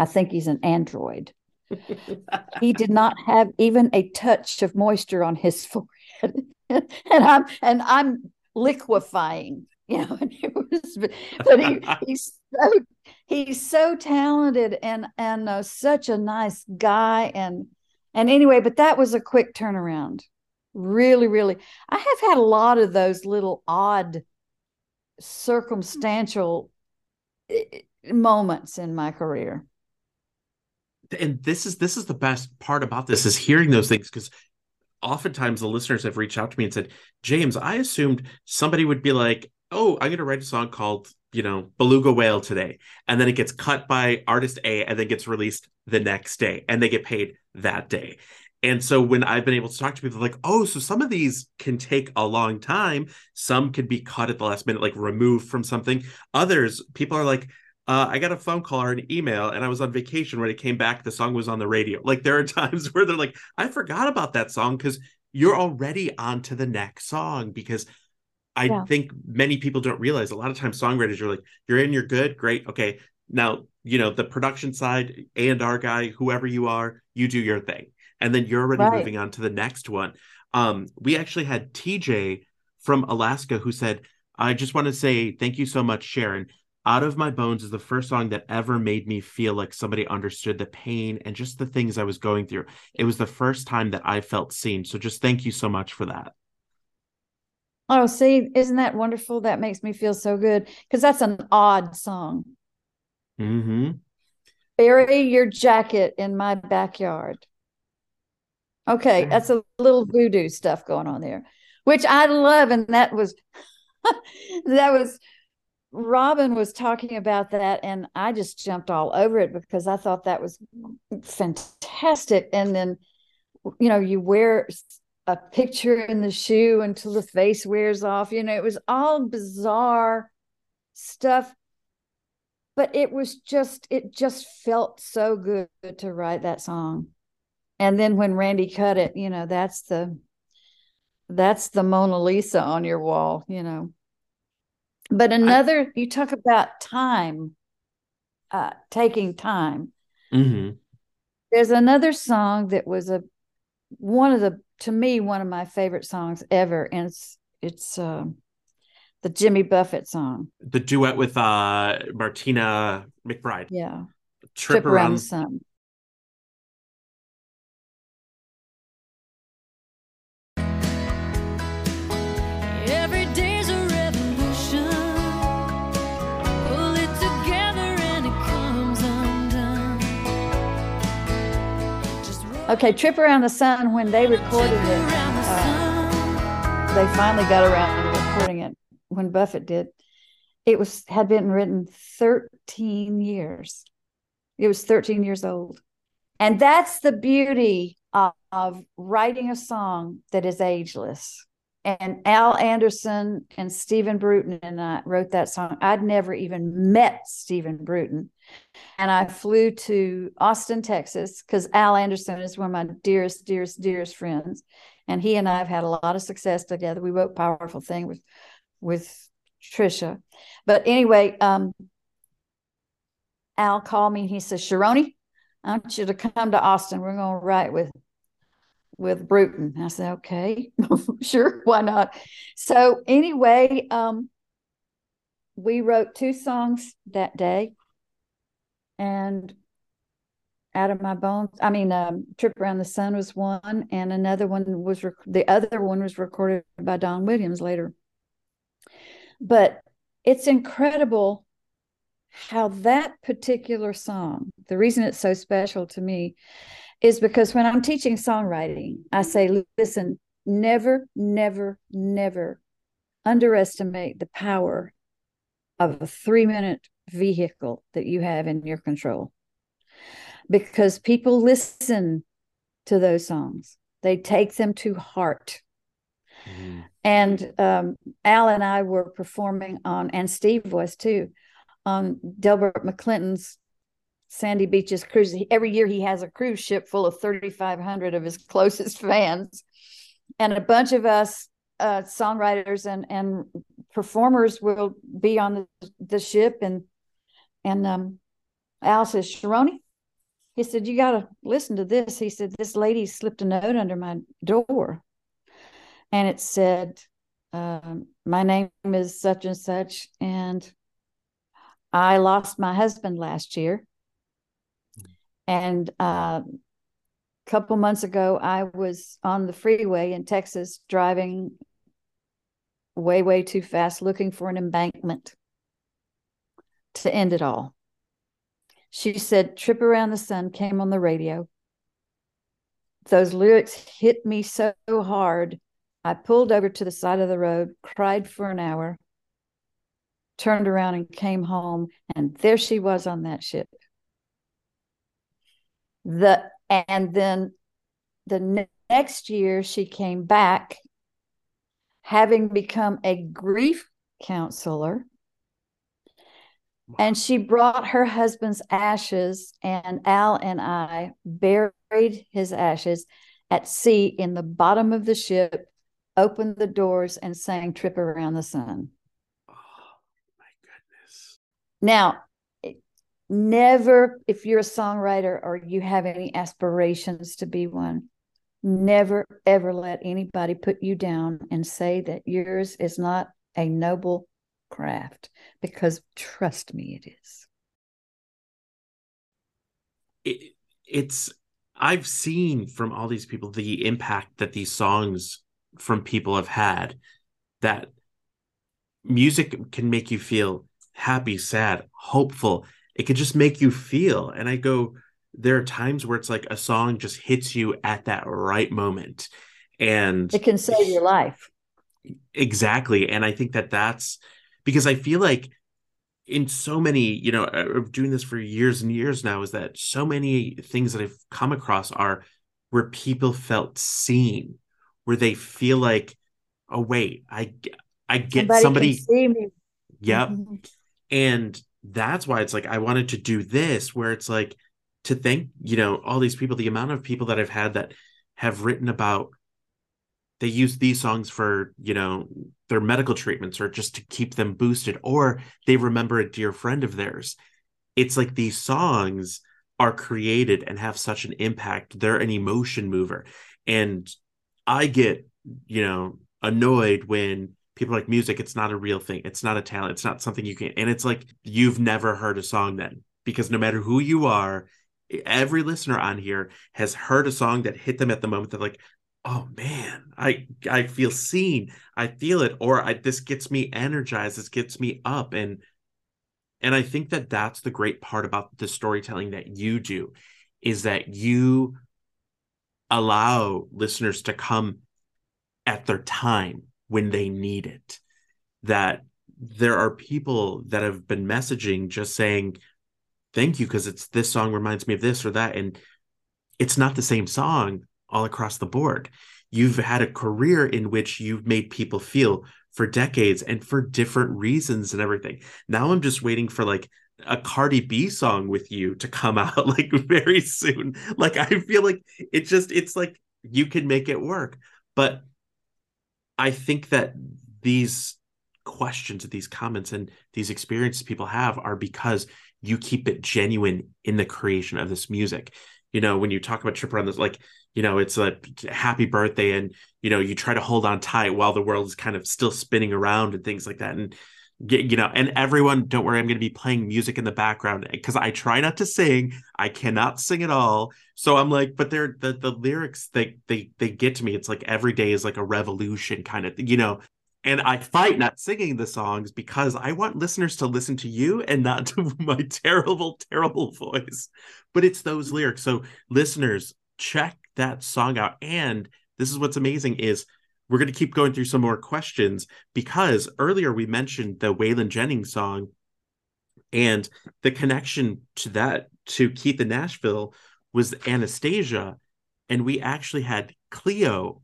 I think he's an android. he did not have even a touch of moisture on his forehead. and I'm and I'm liquefying, you know, and it was but he, he's so he's so talented and and uh, such a nice guy and and anyway, but that was a quick turnaround. Really, really. I have had a lot of those little odd circumstantial moments in my career and this is this is the best part about this is hearing those things because oftentimes the listeners have reached out to me and said james i assumed somebody would be like oh i'm going to write a song called you know beluga whale today and then it gets cut by artist a and then gets released the next day and they get paid that day and so when i've been able to talk to people like oh so some of these can take a long time some could be cut at the last minute like removed from something others people are like uh, I got a phone call or an email, and I was on vacation when it came back. The song was on the radio. Like there are times where they're like, I forgot about that song because you're already on to the next song. Because I yeah. think many people don't realize a lot of times songwriters you're like, you're in, you're good, great, okay. Now you know the production side and our guy, whoever you are, you do your thing, and then you're already right. moving on to the next one. Um, we actually had TJ from Alaska who said, I just want to say thank you so much, Sharon. Out of My Bones is the first song that ever made me feel like somebody understood the pain and just the things I was going through. It was the first time that I felt seen. So just thank you so much for that. Oh, see, isn't that wonderful? That makes me feel so good because that's an odd song. Mm-hmm. Bury your jacket in my backyard. Okay, that's a little voodoo stuff going on there, which I love. And that was that was Robin was talking about that, and I just jumped all over it because I thought that was fantastic. And then, you know, you wear a picture in the shoe until the face wears off. You know, it was all bizarre stuff, but it was just, it just felt so good to write that song. And then when Randy cut it, you know, that's the, that's the Mona Lisa on your wall, you know. But another, I, you talk about time, uh, taking time. Mm-hmm. There's another song that was a one of the to me one of my favorite songs ever, and it's it's uh, the Jimmy Buffett song, the duet with uh, Martina McBride. Yeah, Trip, Trip around, around the sun. Okay, Trip Around the Sun, when they recorded it, uh, they finally got around to recording it when Buffett did. It was had been written 13 years. It was 13 years old. And that's the beauty of, of writing a song that is ageless and Al Anderson and Stephen Bruton and I wrote that song. I'd never even met Stephen Bruton. And I flew to Austin, Texas, because Al Anderson is one of my dearest, dearest, dearest friends. And he and I have had a lot of success together. We wrote Powerful Thing with with Trisha. But anyway, um, Al called me and he says, Sharoni, I want you to come to Austin. We're going to write with with Bruton. I said, okay, sure, why not? So anyway, um, we wrote two songs that day, and out of my bones. I mean, um, "Trip Around the Sun" was one, and another one was rec- the other one was recorded by Don Williams later. But it's incredible how that particular song, the reason it's so special to me is because when I'm teaching songwriting, I say, listen, never, never, never underestimate the power of a three minute vehicle that you have in your control because people listen to those songs, they take them to heart. Mm-hmm. And um, Al and I were performing on, and Steve was too, on Delbert McClinton's Sandy Beaches cruise. Every year he has a cruise ship full of 3,500 of his closest fans. And a bunch of us uh, songwriters and, and performers will be on the, the ship. And, and um, Al says, Sharoni, he said, You got to listen to this. He said, This lady slipped a note under my door. And it said, um, My name is such and such. And I lost my husband last year. And uh, a couple months ago, I was on the freeway in Texas driving way, way too fast, looking for an embankment to end it all. She said, Trip Around the Sun came on the radio. Those lyrics hit me so hard. I pulled over to the side of the road, cried for an hour, turned around and came home. And there she was on that ship. The and then the ne- next year she came back having become a grief counselor and she brought her husband's ashes, and Al and I buried his ashes at sea in the bottom of the ship, opened the doors, and sang Trip Around the Sun. Oh, my goodness. Now, never, if you're a songwriter or you have any aspirations to be one, never ever let anybody put you down and say that yours is not a noble craft because trust me, it is. It, it's, I've seen from all these people the impact that these songs from people have had that music can make you feel happy, sad, hopeful. It could just make you feel. And I go, there are times where it's like a song just hits you at that right moment. And it can save your life. Exactly. And I think that that's because I feel like in so many, you know, uh, of doing this for years and years now, is that so many things that I've come across are where people felt seen, where they feel like, oh wait, I I get somebody. somebody yep. Mm-hmm. And that's why it's like I wanted to do this, where it's like to thank, you know, all these people, the amount of people that I've had that have written about they use these songs for you know their medical treatments or just to keep them boosted or they remember a dear friend of theirs. It's like these songs are created and have such an impact. They're an emotion mover. And i get you know annoyed when people like music it's not a real thing. It's not a talent. It's not something you can and it's like you've never heard a song then because no matter who you are every listener on here has heard a song that hit them at the moment. That like oh man i i feel seen. I feel it or I, this gets me energized. This gets me up. And and i think that that's the great part about the storytelling that you do is that you allow listeners to come at their time when they need it that there are people that have been messaging just saying thank you because it's this song reminds me of this or that and it's not the same song all across the board. You've had a career in which you've made people feel for decades and for different reasons and everything. Now I'm just waiting for like a Cardi B song with you to come out like very soon. Like I feel like it just it's like you can make it work. But I think that these questions these comments and these experiences people have are because you keep it genuine in the creation of this music. You know, when you talk about Trip Around this, like you know it's a happy birthday and you know you try to hold on tight while the world is kind of still spinning around and things like that and you know and everyone don't worry i'm going to be playing music in the background because i try not to sing i cannot sing at all so i'm like but they're the the lyrics they they they get to me it's like every day is like a revolution kind of you know and I fight not singing the songs because I want listeners to listen to you and not to my terrible, terrible voice. But it's those lyrics. So, listeners, check that song out. And this is what's amazing is we're going to keep going through some more questions because earlier we mentioned the Waylon Jennings song and the connection to that to Keith in Nashville was Anastacia. And we actually had Cleo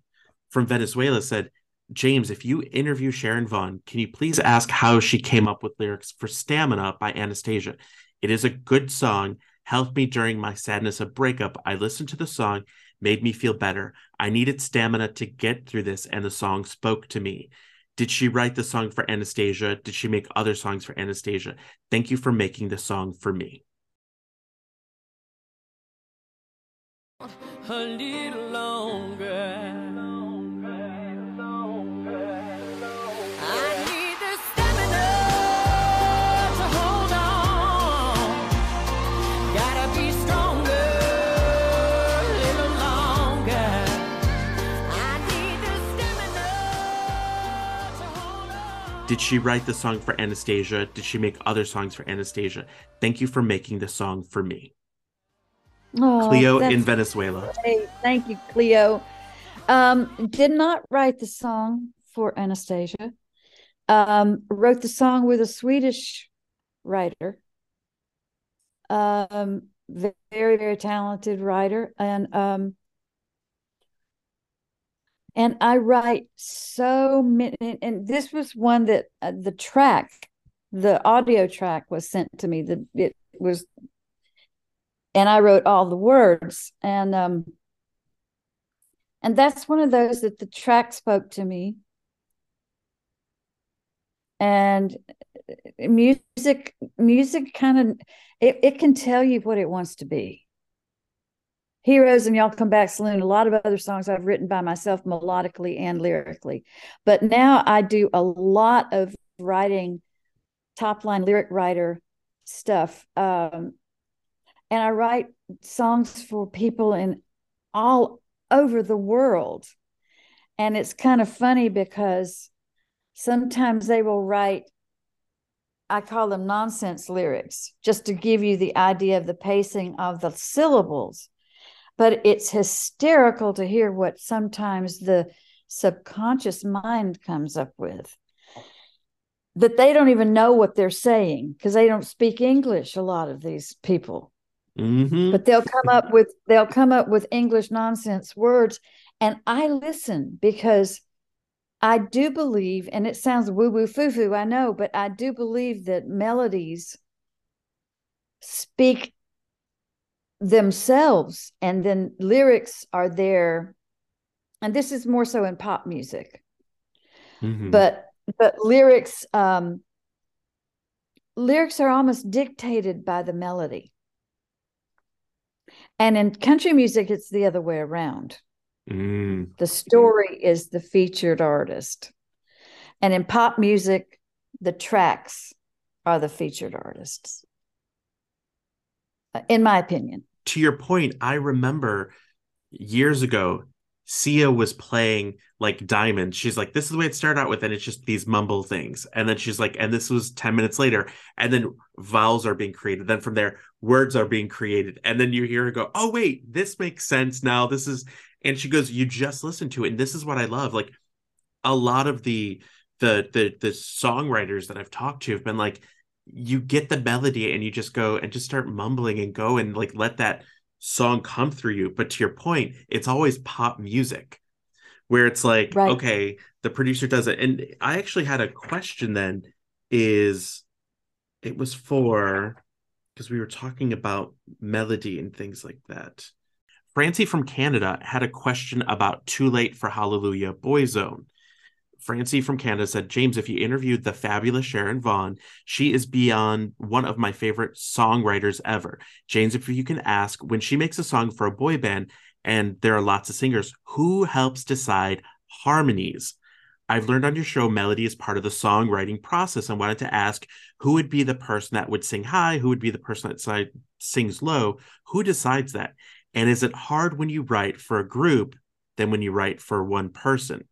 from Venezuela said, James, if you interview Sharon Vaughn, can you please ask how she came up with lyrics for Stamina by Anastacia? It is a good song, helped me during my sadness of breakup. I listened to the song, made me feel better. I needed stamina to get through this, and the song spoke to me. Did she write the song for Anastacia? Did she make other songs for Anastacia? Thank you for making the song for me. a little longer. Did she write the song for Anastacia? Did she make other songs for Anastacia? Thank you for making the song for me. Oh, Cleo in Venezuela. great. Thank you, Cleo. Um, did not write the song for Anastacia. Um, wrote the song with a Swedish writer. Um, very, very talented writer. And um and I write so many and- this was one that uh, the track, the audio track was sent to me. The it was and I wrote all the words and um and that's one of those that the track spoke to me and uh, music music kind of it, it can tell you what it wants to be heroes and y'all come back saloon a lot of other songs i've written by myself melodically and lyrically but now i do a lot of writing top line lyric writer stuff um and I write songs for people in all over the world. And it's kind of funny because sometimes they will write, I call them nonsense lyrics, just to give you the idea of the pacing of the syllables. But it's hysterical to hear what sometimes the subconscious mind comes up with. That they don't even know what they're saying because they don't speak English, a lot of these people hmm but they'll come up with they'll come up with english nonsense words and i listen because i do believe and it sounds woo woo foo foo i know but i do believe that melodies speak themselves and then lyrics are there. And this is more so in pop music. Hmm but but lyrics um lyrics are almost dictated by the melody. And in country music it's the other way around. Mm. the story is the featured artist. And in pop music the tracks are the featured artists in my opinion to your point, I remember years ago, Sia was playing like Diamond. She's like, this is the way it started out with, and it's just these mumble things. And then she's like, and this was 10 minutes later. And then vowels are being created. Then from there, words are being created. And then you hear her go, oh, wait, this makes sense now. This is, and she goes, you just listen to it. And this is what I love. Like a lot of the, the, the, the songwriters that I've talked to have been like, you get the melody and you just go and just start mumbling and go and like let that song come through you. But to your point, it's always pop music where it's like, Right. okay, the producer does it. And I actually had a question then is it was for because we were talking about melody and things like that. Francie from Canada had a question about Too Late for Hallelujah Boyzone. Francie from Canada said, James, if you interviewed the fabulous Sharon Vaughn, she is beyond one of my favorite songwriters ever. James, if you can ask, when she makes a song for a boy band and there are lots of singers, who helps decide harmonies? I've learned on your show melody is part of the songwriting process. and wanted to ask who would be the person that would sing high, who would be the person that side, sings low, who decides that? And is it hard when you write for a group than when you write for one person?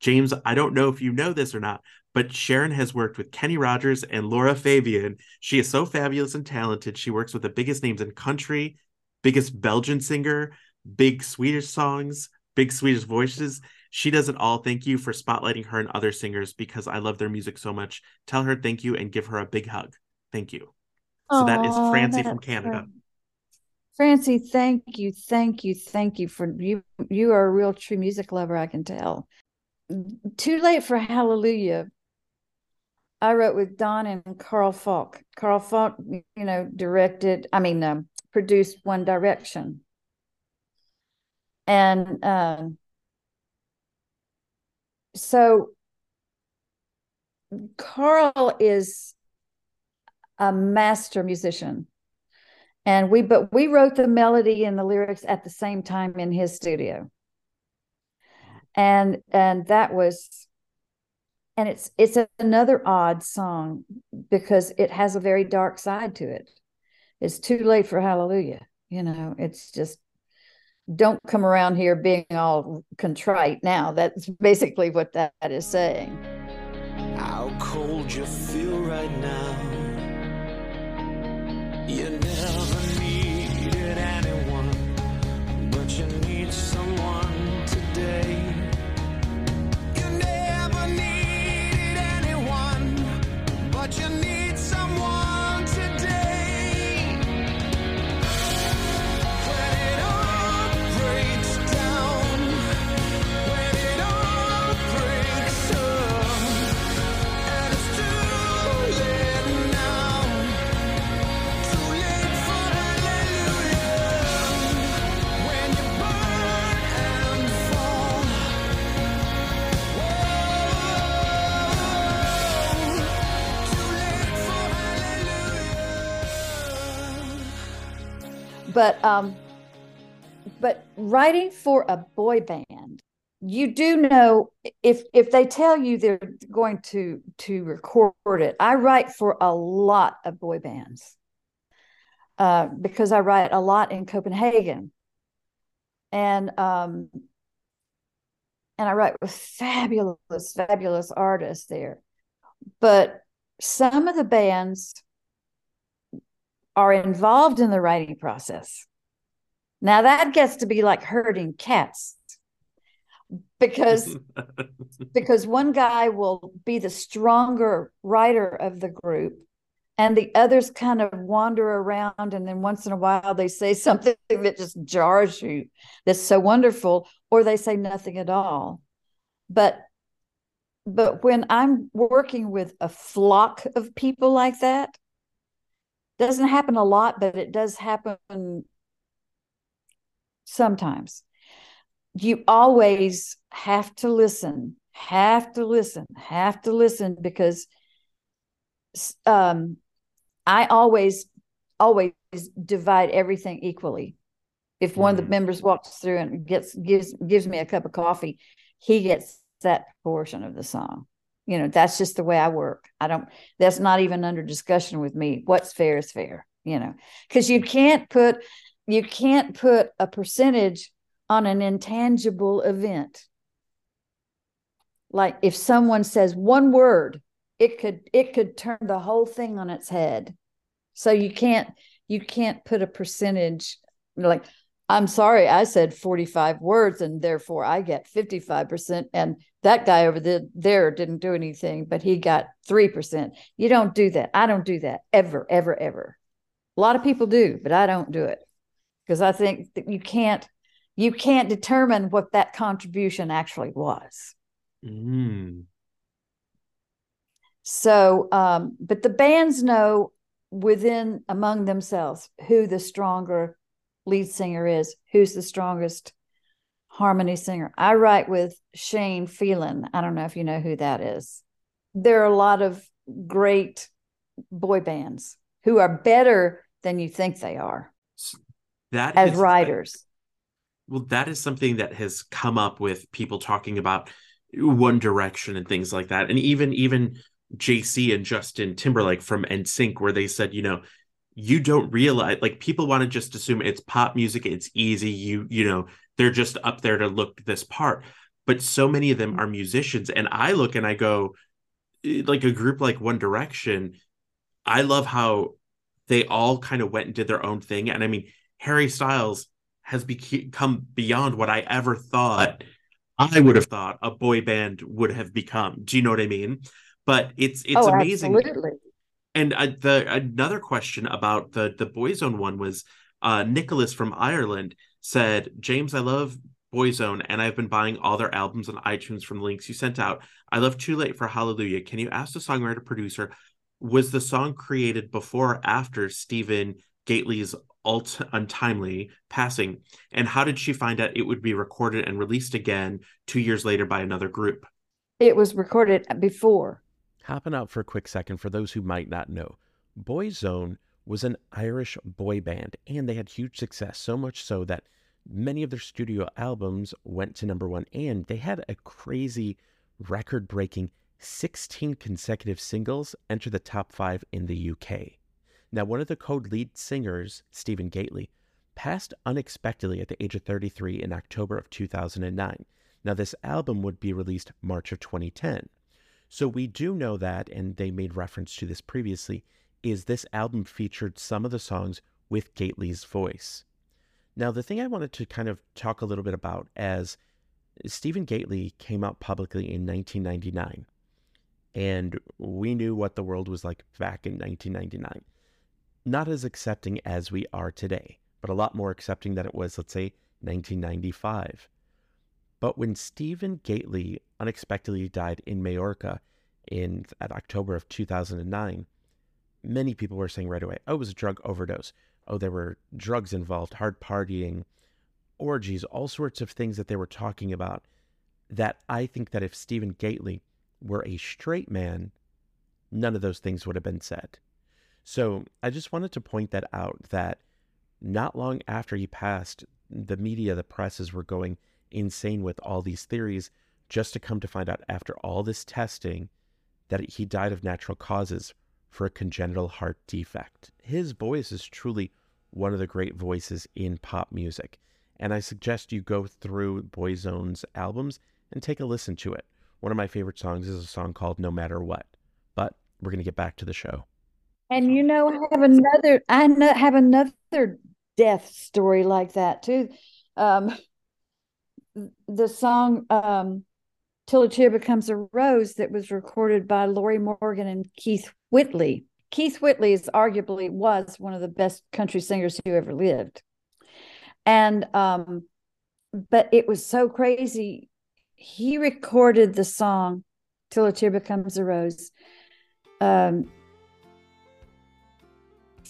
James, I don't know if you know this or not, but Sharon has worked with Kenny Rogers and Lara Fabian. She is so fabulous and talented. She works with the biggest names in country, biggest Belgian singer, big Swedish songs, big Swedish voices. She does it all. Thank you for spotlighting her and other singers because I love their music so much. Tell her thank you and give her a big hug. Thank you. So that is Francie from Canada. great. Francie, thank you, thank you, thank you for you. You are a real true music lover, I can tell. Too late for Hallelujah. I wrote with Don and Carl Falk. Carl Falk, you know, directed. I mean, um, produced One Direction, and um, so Carl is a master musician and we but we wrote the melody and the lyrics at the same time in his studio and and that was and it's it's another odd song because it has a very dark side to it. It's too late for hallelujah you know it's just don't come around here being all contrite now. That's basically what that is saying. How cold you feel right now. You never you need but um but writing for a boy band you do know if if they tell you they're going to to record it i write for a lot of boy bands uh, because i write a lot in copenhagen. And um and i write with fabulous fabulous artists there. But some of the bands are involved in the writing process. Now that gets to be like herding cats because because one guy will be the stronger writer of the group and the others kind of wander around and then once in a while they say something that just jars you that's so wonderful or they say nothing at all. But but when i'm working with a flock of people like that doesn't happen a lot but it does happen sometimes. You always have to listen have to listen have to listen because um i always always divide everything equally. If one of the members walks through and gets gives gives me a cup of coffee he gets that portion of the song you know that's just the way i work. I don't that's not even under discussion with me. What's fair is fair you know because you can't put you can't put a percentage on an intangible event. Like if someone says one word it could it could turn the whole thing on its head. So you can't you can't put a percentage like i'm sorry i said 45 words and therefore i get 55% and that guy over there, there didn't do anything but he got 3% you don't do that. I don't do that ever ever ever. A lot of people do but i don't do it because i think that you can't you can't determine what that contribution actually was. Mm. So, um, but the bands know within among themselves who the stronger lead singer is, who's the strongest harmony singer. I write with Shane Filan. I don't know if you know who that is. There are a lot of great boy bands who are better than you think they are That as is- writers. Well, that is something that has come up with people talking about One Direction and things like that, and even even JC and Justin Timberlake from NSYNC, where they said, you know, you don't realize like people want to just assume it's pop music, it's easy, you you know, they're just up there to look this part, but so many of them are musicians, and I look and I go, eh, like a group like One Direction, I love how they all kind of went and did their own thing, and I mean Harry Styles has become beyond what I ever thought I would have thought a boy band would have become. Do you know what I mean? But it's it's oh, amazing. Absolutely. And uh, the another question about the the Boyzone one was uh, Nicholas from Ireland said, "James, I love Boyzone, and I've been buying all their albums on iTunes from the links you sent out. I love Too Late for Hallelujah. Can you ask the songwriter producer, was the song created before or after Stephen Gately's alt untimely passing? And how did she find out it would be recorded and released again two years later by another group? It was recorded before. Hopping out for a quick second for those who might not know. Boyzone was an Irish boy band and they had huge success, so much so that many of their studio albums went to number one and they had a crazy record breaking 16 consecutive singles enter the top five in the UK. Now, one of the code lead singers, Stephen Gately, passed unexpectedly at the age of 33 in October of 2009. Now, this album would be released March of 2010. So we do know that, and they made reference to this previously, is this album featured some of the songs with Gately's voice. Now, the thing I wanted to kind of talk a little bit about as Stephen Gately came out publicly in 1999, and we knew what the world was like back in 1999. Not as accepting as we are today, but a lot more accepting than it was, let's say, 1995. But when Stephen Gately unexpectedly died in Majorca in at October of 2009, many people were saying right away, "Oh, it was a drug overdose. Oh, there were drugs involved, hard partying, orgies, all sorts of things that they were talking about." That I think that if Stephen Gately were a straight man, none of those things would have been said. So I just wanted to point that out that not long after he passed, the media, the presses were going insane with all these theories just to come to find out after all this testing that he died of natural causes for a congenital heart defect. His voice is truly one of the great voices in pop music, and I suggest you go through Boyzone's albums and take a listen to it. One of my favorite songs is a song called No Matter What. But we're going to get back to the show. And you know, I have another. I have another death story like that too. Um, the song um, "Till a Tear Becomes a Rose" that was recorded by Lorrie Morgan and Keith Whitley. Keith Whitley is arguably was one of the best country singers who ever lived, and um, but it was so crazy. He recorded the song "Till a Tear Becomes a Rose." Um,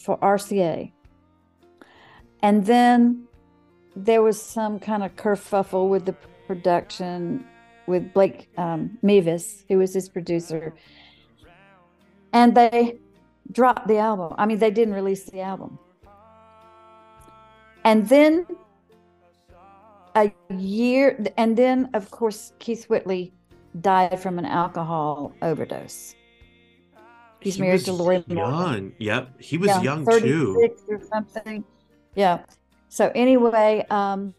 for RCA. And then there was some kind of kerfuffle with the production with Blake um, Mevis, who was his producer. And they dropped the album. I mean, they didn't release the album. And then a year, and then, of course, Keith Whitley died from an alcohol overdose. He's He married to Lorrie Morgan. young. Yep, he was Yeah, young too. 36 or something. Yeah. So anyway, um,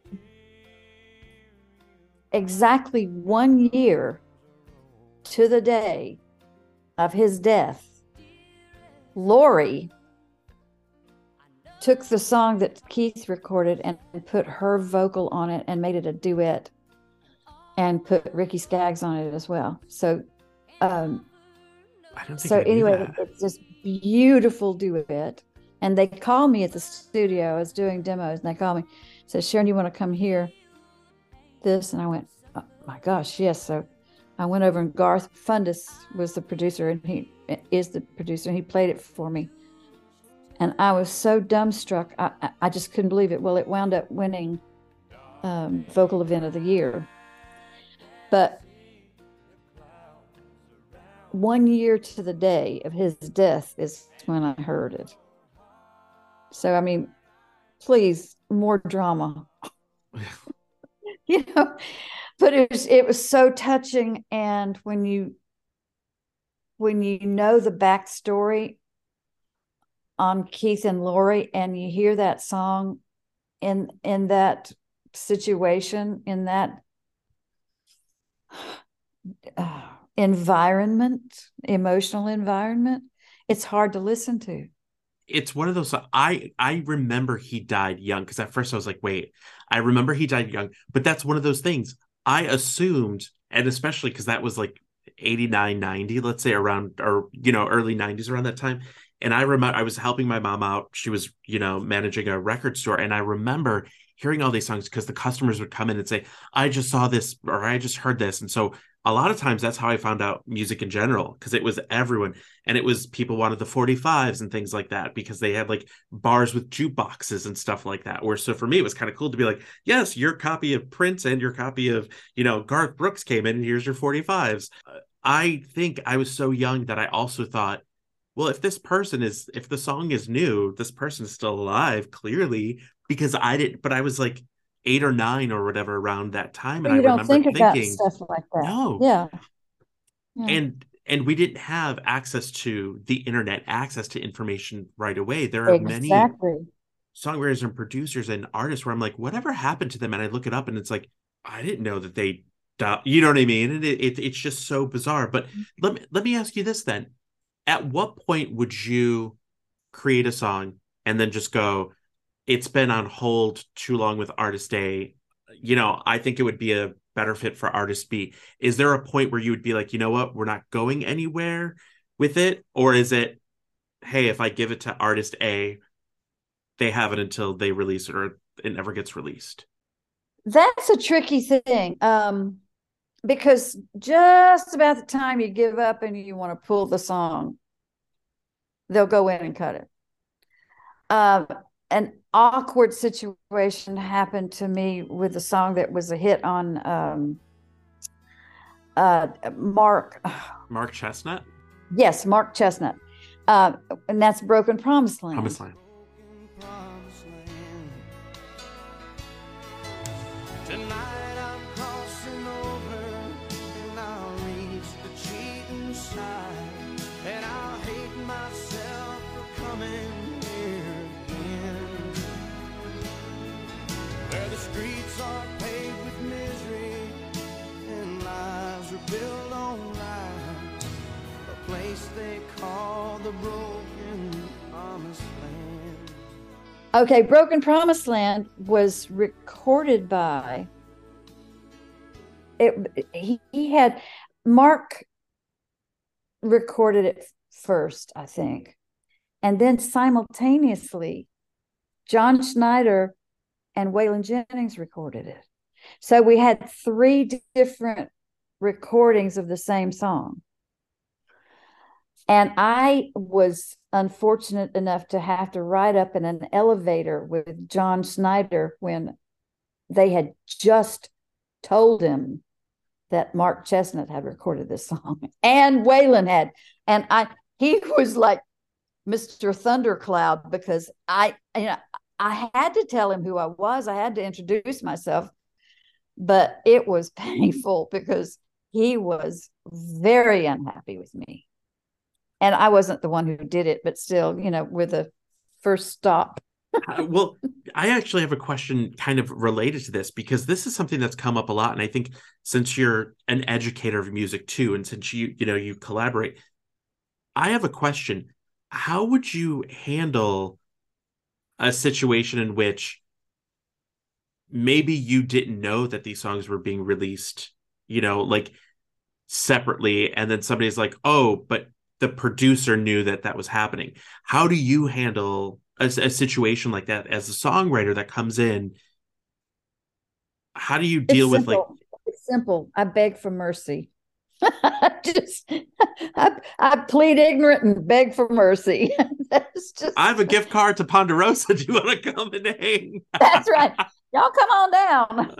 exactly one year to the day of his death, Lorrie took the song that Keith recorded and put her vocal on it and made it a duet and put Ricky Skaggs on it as well. So um, I don't think so anyway, it's this beautiful duet. And they called me at the studio. I was doing demos, and they called me, said, "Sharon, you want to come hear this?" And I went, oh, "My gosh, yes!" So I went over, and Garth Fundis was the producer, and he is the producer, and he played it for me. And I was so dumbstruck, I- I just couldn't believe it. Well, it wound up winning um, vocal event of the year, but one year to the day of his death is when I heard it. So, I mean, please, more drama. you know, but it was it was so touching, and when you when you know the backstory on Keith and Lorrie, and you hear that song in in that situation in that uh, environment, emotional environment, it's hard to listen to. It's one of those i i remember he died young because at first i was like wait i remember he died young but that's one of those things I assumed, and especially because that was like 89, 90, let's say around or you know, early 90s around that time. And I remember I was helping my mom out. She was, you know, managing a record store. And I remember hearing all these songs because the customers would come in and say, I just saw this or I just heard this. And so a lot of times that's how I found out music in general because it was everyone and it was people wanted the 45s and things like that because they had like bars with jukeboxes and stuff like that. Where so for me it was kind of cool to be like, yes, your copy of Prince and your copy of, you know, Garth Brooks came in and here's your 45s. I think I was so young that I also thought, well, if this person is if the song is new, this person is still alive, clearly, because I didn't but I was like eight or nine or whatever around that time. And you I don't remember think thinking, stuff like that. no. Yeah. Yeah. and and we didn't have access to the internet, access to information right away. There are many songwriters and producers and artists where I'm like, whatever happened to them? And I look it up and it's like, I didn't know that they, di- you know what I mean? And it, it, it's just so bizarre. But mm-hmm. let me let me ask you this then: At what point would you create a song and then just go, it's been on hold too long with Artist A? You know, I think it would be a better fit for Artist B. Is there a point where you would be like, you know what, we're not going anywhere with it, or is it, hey, if I give it to Artist A, they have it until they release it or it never gets released. That's a tricky thing. Um, because just about the time you give up and you want to pull the song, they'll go in and cut it. Um, an awkward situation happened to me with a song that was a hit on um, uh, Mark. Mark Chesnutt, Yes, Mark Chesnutt. Uh, and that's Broken Promised Land. Promised Land. Okay, Broken Promised Land was recorded by it he, he had Mark recorded it first, I think. And then simultaneously John Schneider and Waylon Jennings recorded it. So we had three different recordings of the same song. And I was unfortunate enough to have to ride up in an elevator with John Schneider when they had just told him that Mark Chesnutt had recorded this song and Waylon had. And I he was like Mr. Thundercloud because I you know I had to tell him who I was. I had to introduce myself. But it was painful because he was very unhappy with me and I wasn't the one who did it, but still, you know, with a first stop. Uh, well, I actually have a question kind of related to this because this is something that's come up a lot. And I think since you're an educator of music too, and since you, you know, you collaborate, I have a question. How would you handle a situation in which maybe you didn't know that these songs were being released, you know, like separately, and then somebody's like, oh, but the producer knew that that was happening. How do you handle a, a situation like that as a songwriter that comes in? How do you deal it's with like it's simple. I beg for mercy. just I, I plead ignorant and beg for mercy. that's just I have a gift card to Ponderosa. Do you want to come and hang? that's right. Y'all come on down.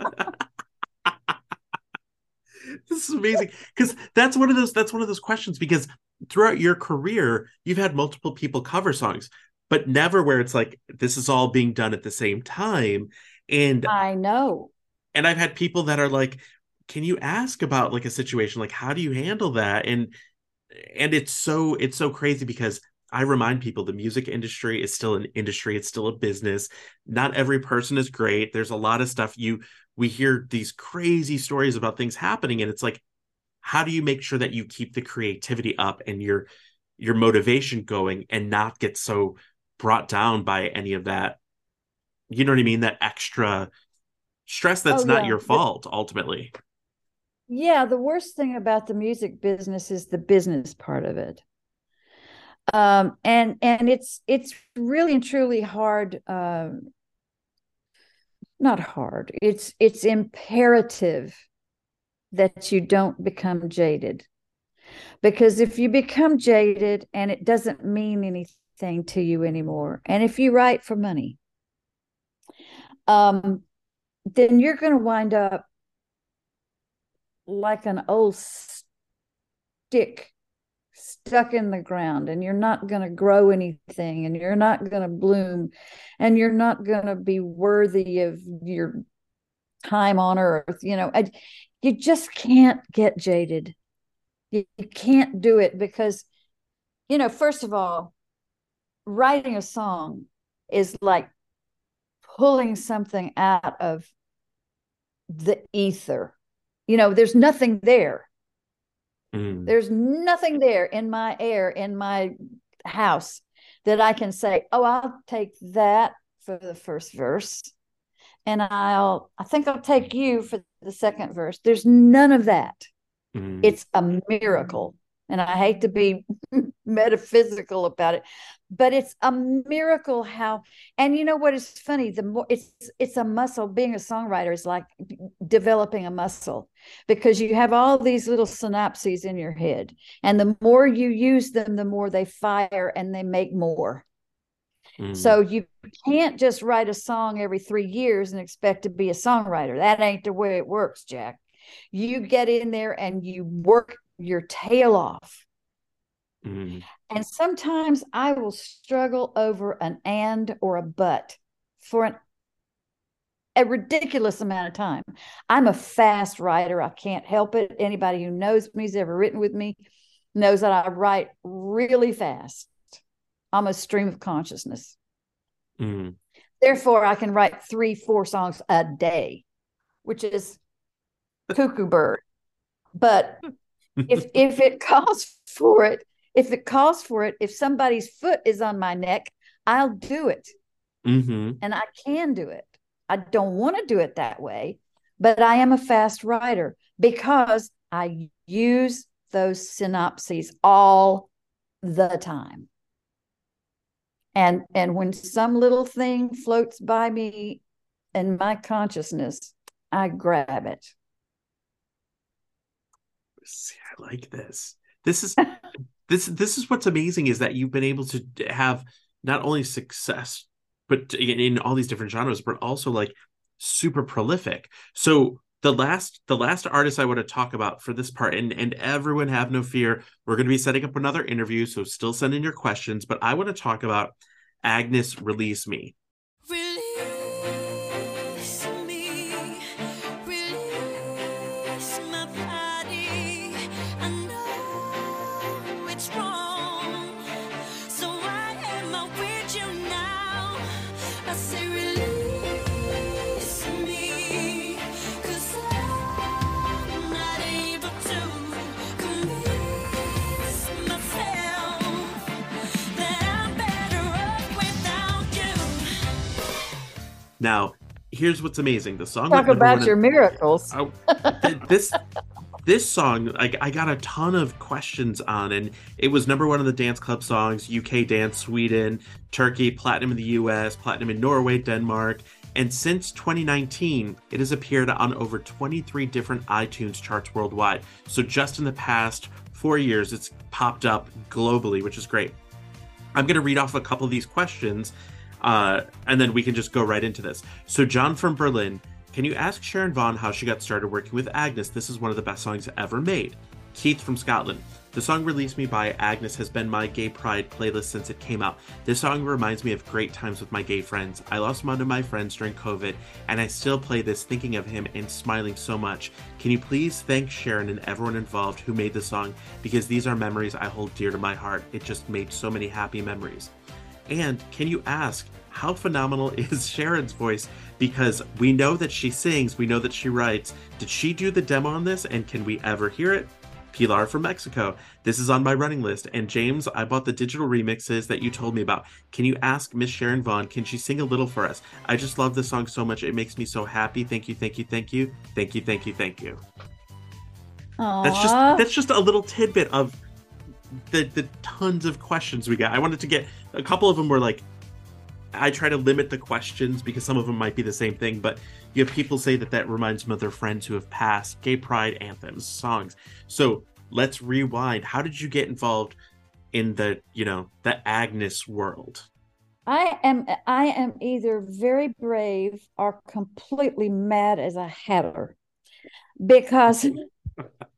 this is amazing because that's one of those that's one of those questions because throughout your career you've had multiple people cover songs but never where it's like this is all being done at the same time. And I know. and i've had people that are like can you ask about like a situation? Like how do you handle that? And and it's so it's so crazy because i remind people the music industry is still an industry. It's still a business. Not every person is great. There's a lot of stuff you we hear these crazy stories about things happening and it's like how do you make sure that you keep the creativity up and your your motivation going and not get so brought down by any of that you know what i mean? That extra stress that's Oh, not yeah. your The- fault ultimately. Yeah the worst thing about the music business is the business part of it. Um and and it's it's really and truly hard um not hard. It's it's imperative that you don't become jaded. Because if you become jaded and it doesn't mean anything to you anymore and if you write for money um then you're going to wind up like an old stick stuck in the ground and you're not going to grow anything and you're not going to bloom and you're not going to be worthy of your time on earth you know you just can't get jaded. You, you can't do it because you know first of all writing a song is like pulling something out of the ether. You know there's nothing there. Mm. there's nothing there in my air in my house that i can say oh i'll take that for the first verse and i'll i think i'll take you for the second verse there's none of that. Mm. it's a miracle. And i hate to be metaphysical about it but it's a miracle how and you know what is funny? The more it's it's a muscle. Being a songwriter is like developing a muscle because you have all these little synapses in your head. And the more you use them the more they fire and they make more Mm. so you can't just write a song every three years and expect to be a songwriter. That ain't the way it works, Jack. You get in there and you work your tail off. Mm. And sometimes I will struggle over an and or a but for an a ridiculous amount of time. I'm a fast writer. I can't help it. Anybody who knows me, has ever written with me, knows that I write really fast. I'm a stream of consciousness. Mm. Therefore, I can write three, four songs a day, which is cuckoo bird. But if if it calls for it, if it calls for it, if somebody's foot is on my neck, I'll do it. hmm And I can do it. I don't want to do it that way, but I am a fast writer because I use those synapses all the time. And and when some little thing floats by me in my consciousness, I grab it. See, I like this. This is this this is what's amazing is that you've been able to have not only success but in, in all these different genres but also like super prolific. So the last the last artist I want to talk about for this part and and everyone have no fear we're going to be setting up another interview so still send in your questions but I want to talk about Agnes release me. Now, here's what's amazing. The song Talk about your in- miracles. Th- this this song like I got a ton of questions on and it was number one on the dance club songs UK dance Sweden Turkey platinum in the US platinum in Norway Denmark and since 2019 it has appeared on over 23 different iTunes charts worldwide so just in the past 4 years it's popped up globally which is great I'm going to read off a couple of these questions uh, and then we can just go right into this. So, John from Berlin, can you ask Sharon Vaughn how she got started working with Agnes? This is one of the best songs ever made. Keith from Scotland, the song Release Me by Agnes has been my gay pride playlist since it came out. This song reminds me of great times with my gay friends. I lost one of my friends during COVID, and I still play this thinking of him and smiling so much. Can you please thank Sharon and everyone involved who made the song because these are memories I hold dear to my heart. It just made so many happy memories. And can you ask how phenomenal is Sharon's voice? Because we know that she sings, we know that she writes. Did she do the demo on this, and can we ever hear it? Pilar from Mexico. This is on my running list. And James, I bought the digital remixes that you told me about. Can you ask Miss Sharon Vaughn, can she sing a little for us? I just love this song so much. It makes me so happy. Thank you, thank you, thank you. Thank you, thank you, thank you. That's just that's just a little tidbit of the the tons of questions we got. I wanted to get a couple of them were like I try to limit the questions because some of them might be the same thing, but you have people say that that reminds them of their friends who have passed, gay pride anthems, songs. So let's rewind. How did you get involved in the, you know, the Agnes world? I am I am either very brave or completely mad as a hatter because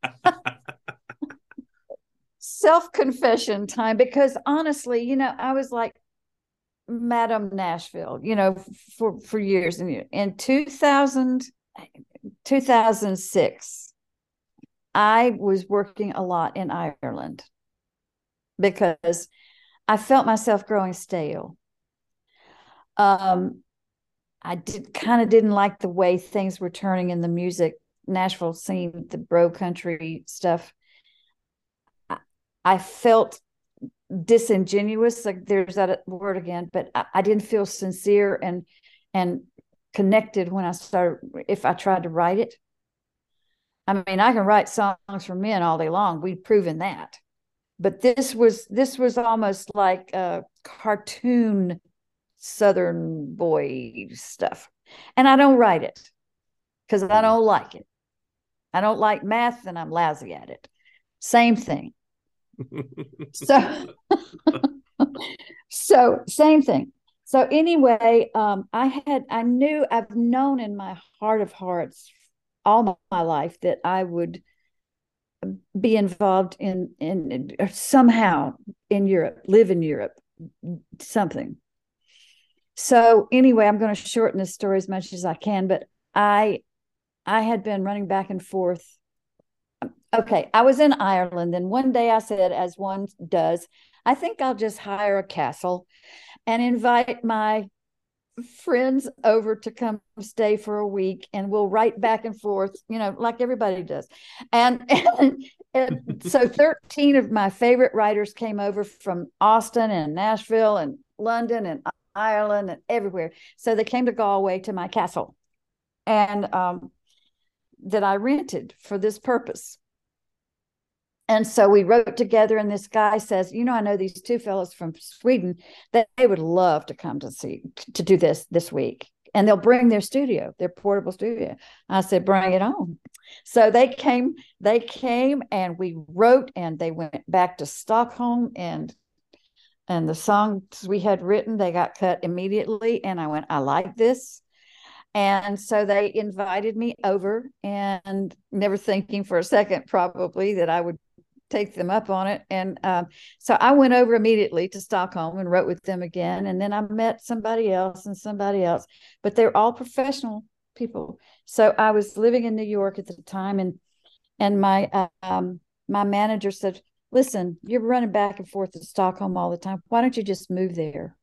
self-confession time because honestly, you know, I was like Madam Nashville, you know, for for years and years. In 2000 2006 I was working a lot in Ireland because I felt myself growing stale um i did kind of didn't like the way things were turning in the music nashville scene the bro country stuff i, felt disingenuous like there's that word again but I, I didn't feel sincere and and connected when i started if i tried to write it. I mean i can write songs for men all day long. We've proven that. But this was this was almost like a cartoon southern boy stuff. And i don't write it because i don't like it. I don't like math and i'm lousy at it. Same thing so so same thing. So anyway um i had i knew i've known in my heart of hearts all my, life that i would be involved in in somehow in europe live in europe something. So anyway i'm going to shorten this story as much as i can but i i had been running back and forth okay i was in ireland and one day i said as one does i think i'll just hire a castle and invite my friends over to come stay for a week and we'll write back and forth you know like everybody does. And and, and so 13 of my favorite writers came over from austin and nashville and london and ireland and everywhere. So they came to galway to my castle and um that i rented for this purpose and so we wrote together, and this guy says, "You know, I know these two fellows from Sweden that they would love to come to see to do this this week, and they'll bring their studio, their portable studio." I said, "Bring it on." So they came, they came, and we wrote, and they went back to Stockholm, and and the songs we had written they got cut immediately, and I went, "I like this." And so they invited me over, and never thinking for a second, probably, that I would take them up on it. And um, so I went over immediately to Stockholm and wrote with them again. And then I met somebody else and somebody else, but they're all professional people. So I was living in New York at the time, and and my um, my manager said, "Listen, you're running back and forth to Stockholm all the time. Why don't you just move there?"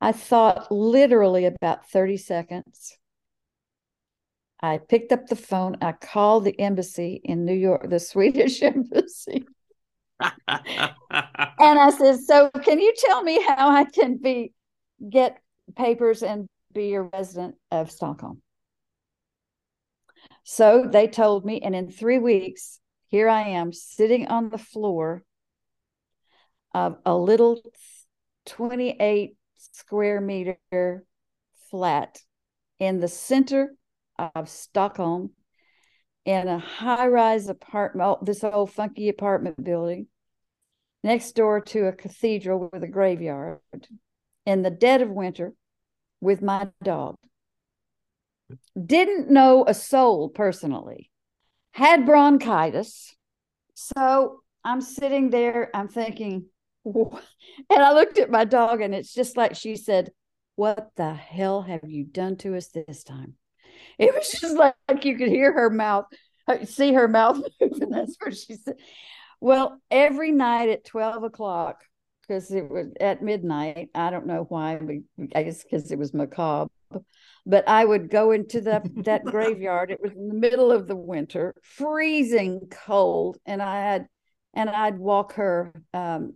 I thought literally about 30 seconds. I picked up the phone. I called the embassy in New York, the Swedish embassy. And I said, "So, can you tell me how I can be get papers and be a resident of Stockholm?" So they told me, and in three weeks, here I am sitting on the floor of a little 28 square meter flat in the center of Stockholm in a high rise apartment, oh, this old funky apartment building next door to a cathedral with a graveyard in the dead of winter with my dog. Didn't know a soul personally, had bronchitis. So I'm sitting there, I'm thinking, and I looked at my dog, and it's just like she said, What the hell have you done to us this time? It was just like, like you could hear her mouth, uh, see her mouth move, and that's what she said. Well, every night at 12 o'clock, because it was at midnight, I don't know why, but I guess because it was macabre. But I would go into the, that graveyard. It was in the middle of the winter, freezing cold, and I had, and I'd walk her um,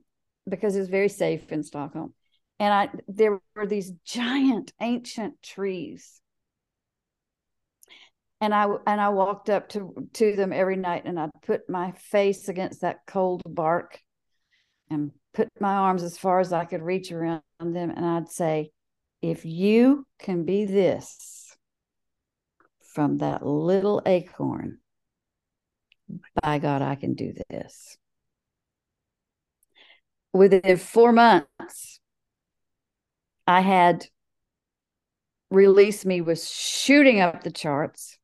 because it was very safe in Stockholm. And I, there were these giant ancient trees and I and I walked up to to them every night and I'd put my face against that cold bark and put my arms as far as I could reach around them and I'd say if you can be this from that little acorn by God I can do this within 4 months I had Release Me was shooting up the charts.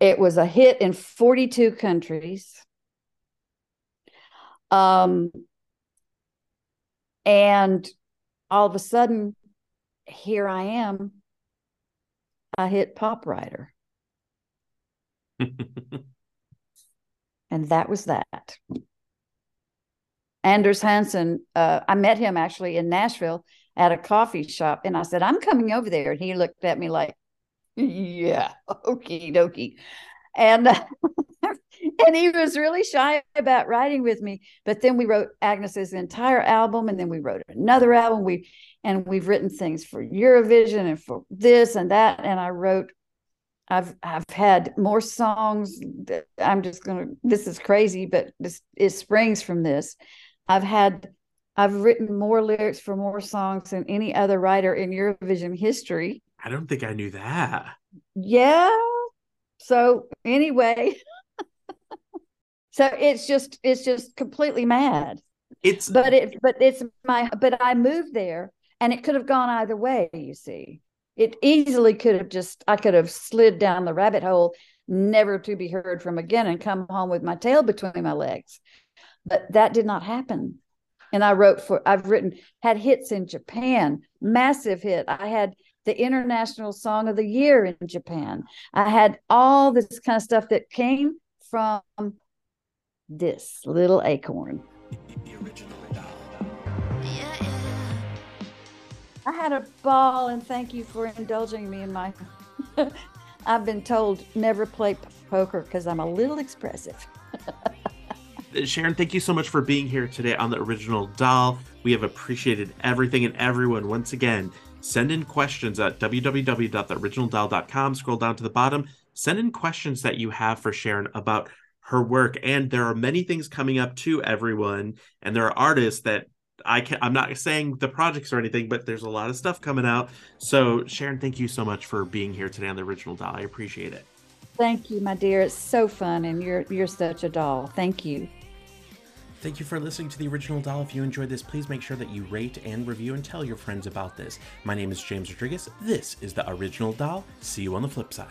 It was a hit in 42 countries. Um, and all of a sudden, here I am. I hit Pop Writer. And that was that. Anders Hansson, uh, I met him actually in Nashville at a coffee shop, and I said, I'm coming over there. And he looked at me like, Yeah, okie dokie. And and he was really shy about writing with me. But then we wrote Agnes's entire album, and then we wrote another album. We and we've written things for Eurovision and for this and that. And I wrote, I've I've had more songs. I'm just gonna. This is crazy, but this it springs from this. I've had. I've written more lyrics for more songs than any other writer in Eurovision history. I don't think I knew that. Yeah. So anyway, so it's just it's just completely mad. It's But it but it's my but I moved there and it could have gone either way, you see. It easily could have just I could have slid down the rabbit hole, never to be heard from again and come home with my tail between my legs. But that did not happen. And I wrote for I've written had hits in Japan, massive hit. I had the International Song of the Year in Japan. I had all this kind of stuff that came from this little acorn. I had a ball and thank you for indulging me in my. I've been told never play p- poker because I'm a little expressive. Uh, Sharon, thank you so much for being here today on the original doll. We have appreciated everything and everyone. Once again, send in questions at www.theoriginaldoll.com. Scroll down to the bottom. Send in questions that you have for Sharon about her work. And there are many things coming up to everyone. And there are artists that I can I'm not saying the projects or anything, but there's a lot of stuff coming out. So Sharon, thank you so much for being here today on the original doll. I appreciate it. Thank you, my dear. It's so fun, and you're you're such a doll. Thank you. Thank you for listening to the original doll. If you enjoyed this, please make sure that you rate and review and tell your friends about this. My name is James Rodriguez. This is the original doll. See you on the flip side.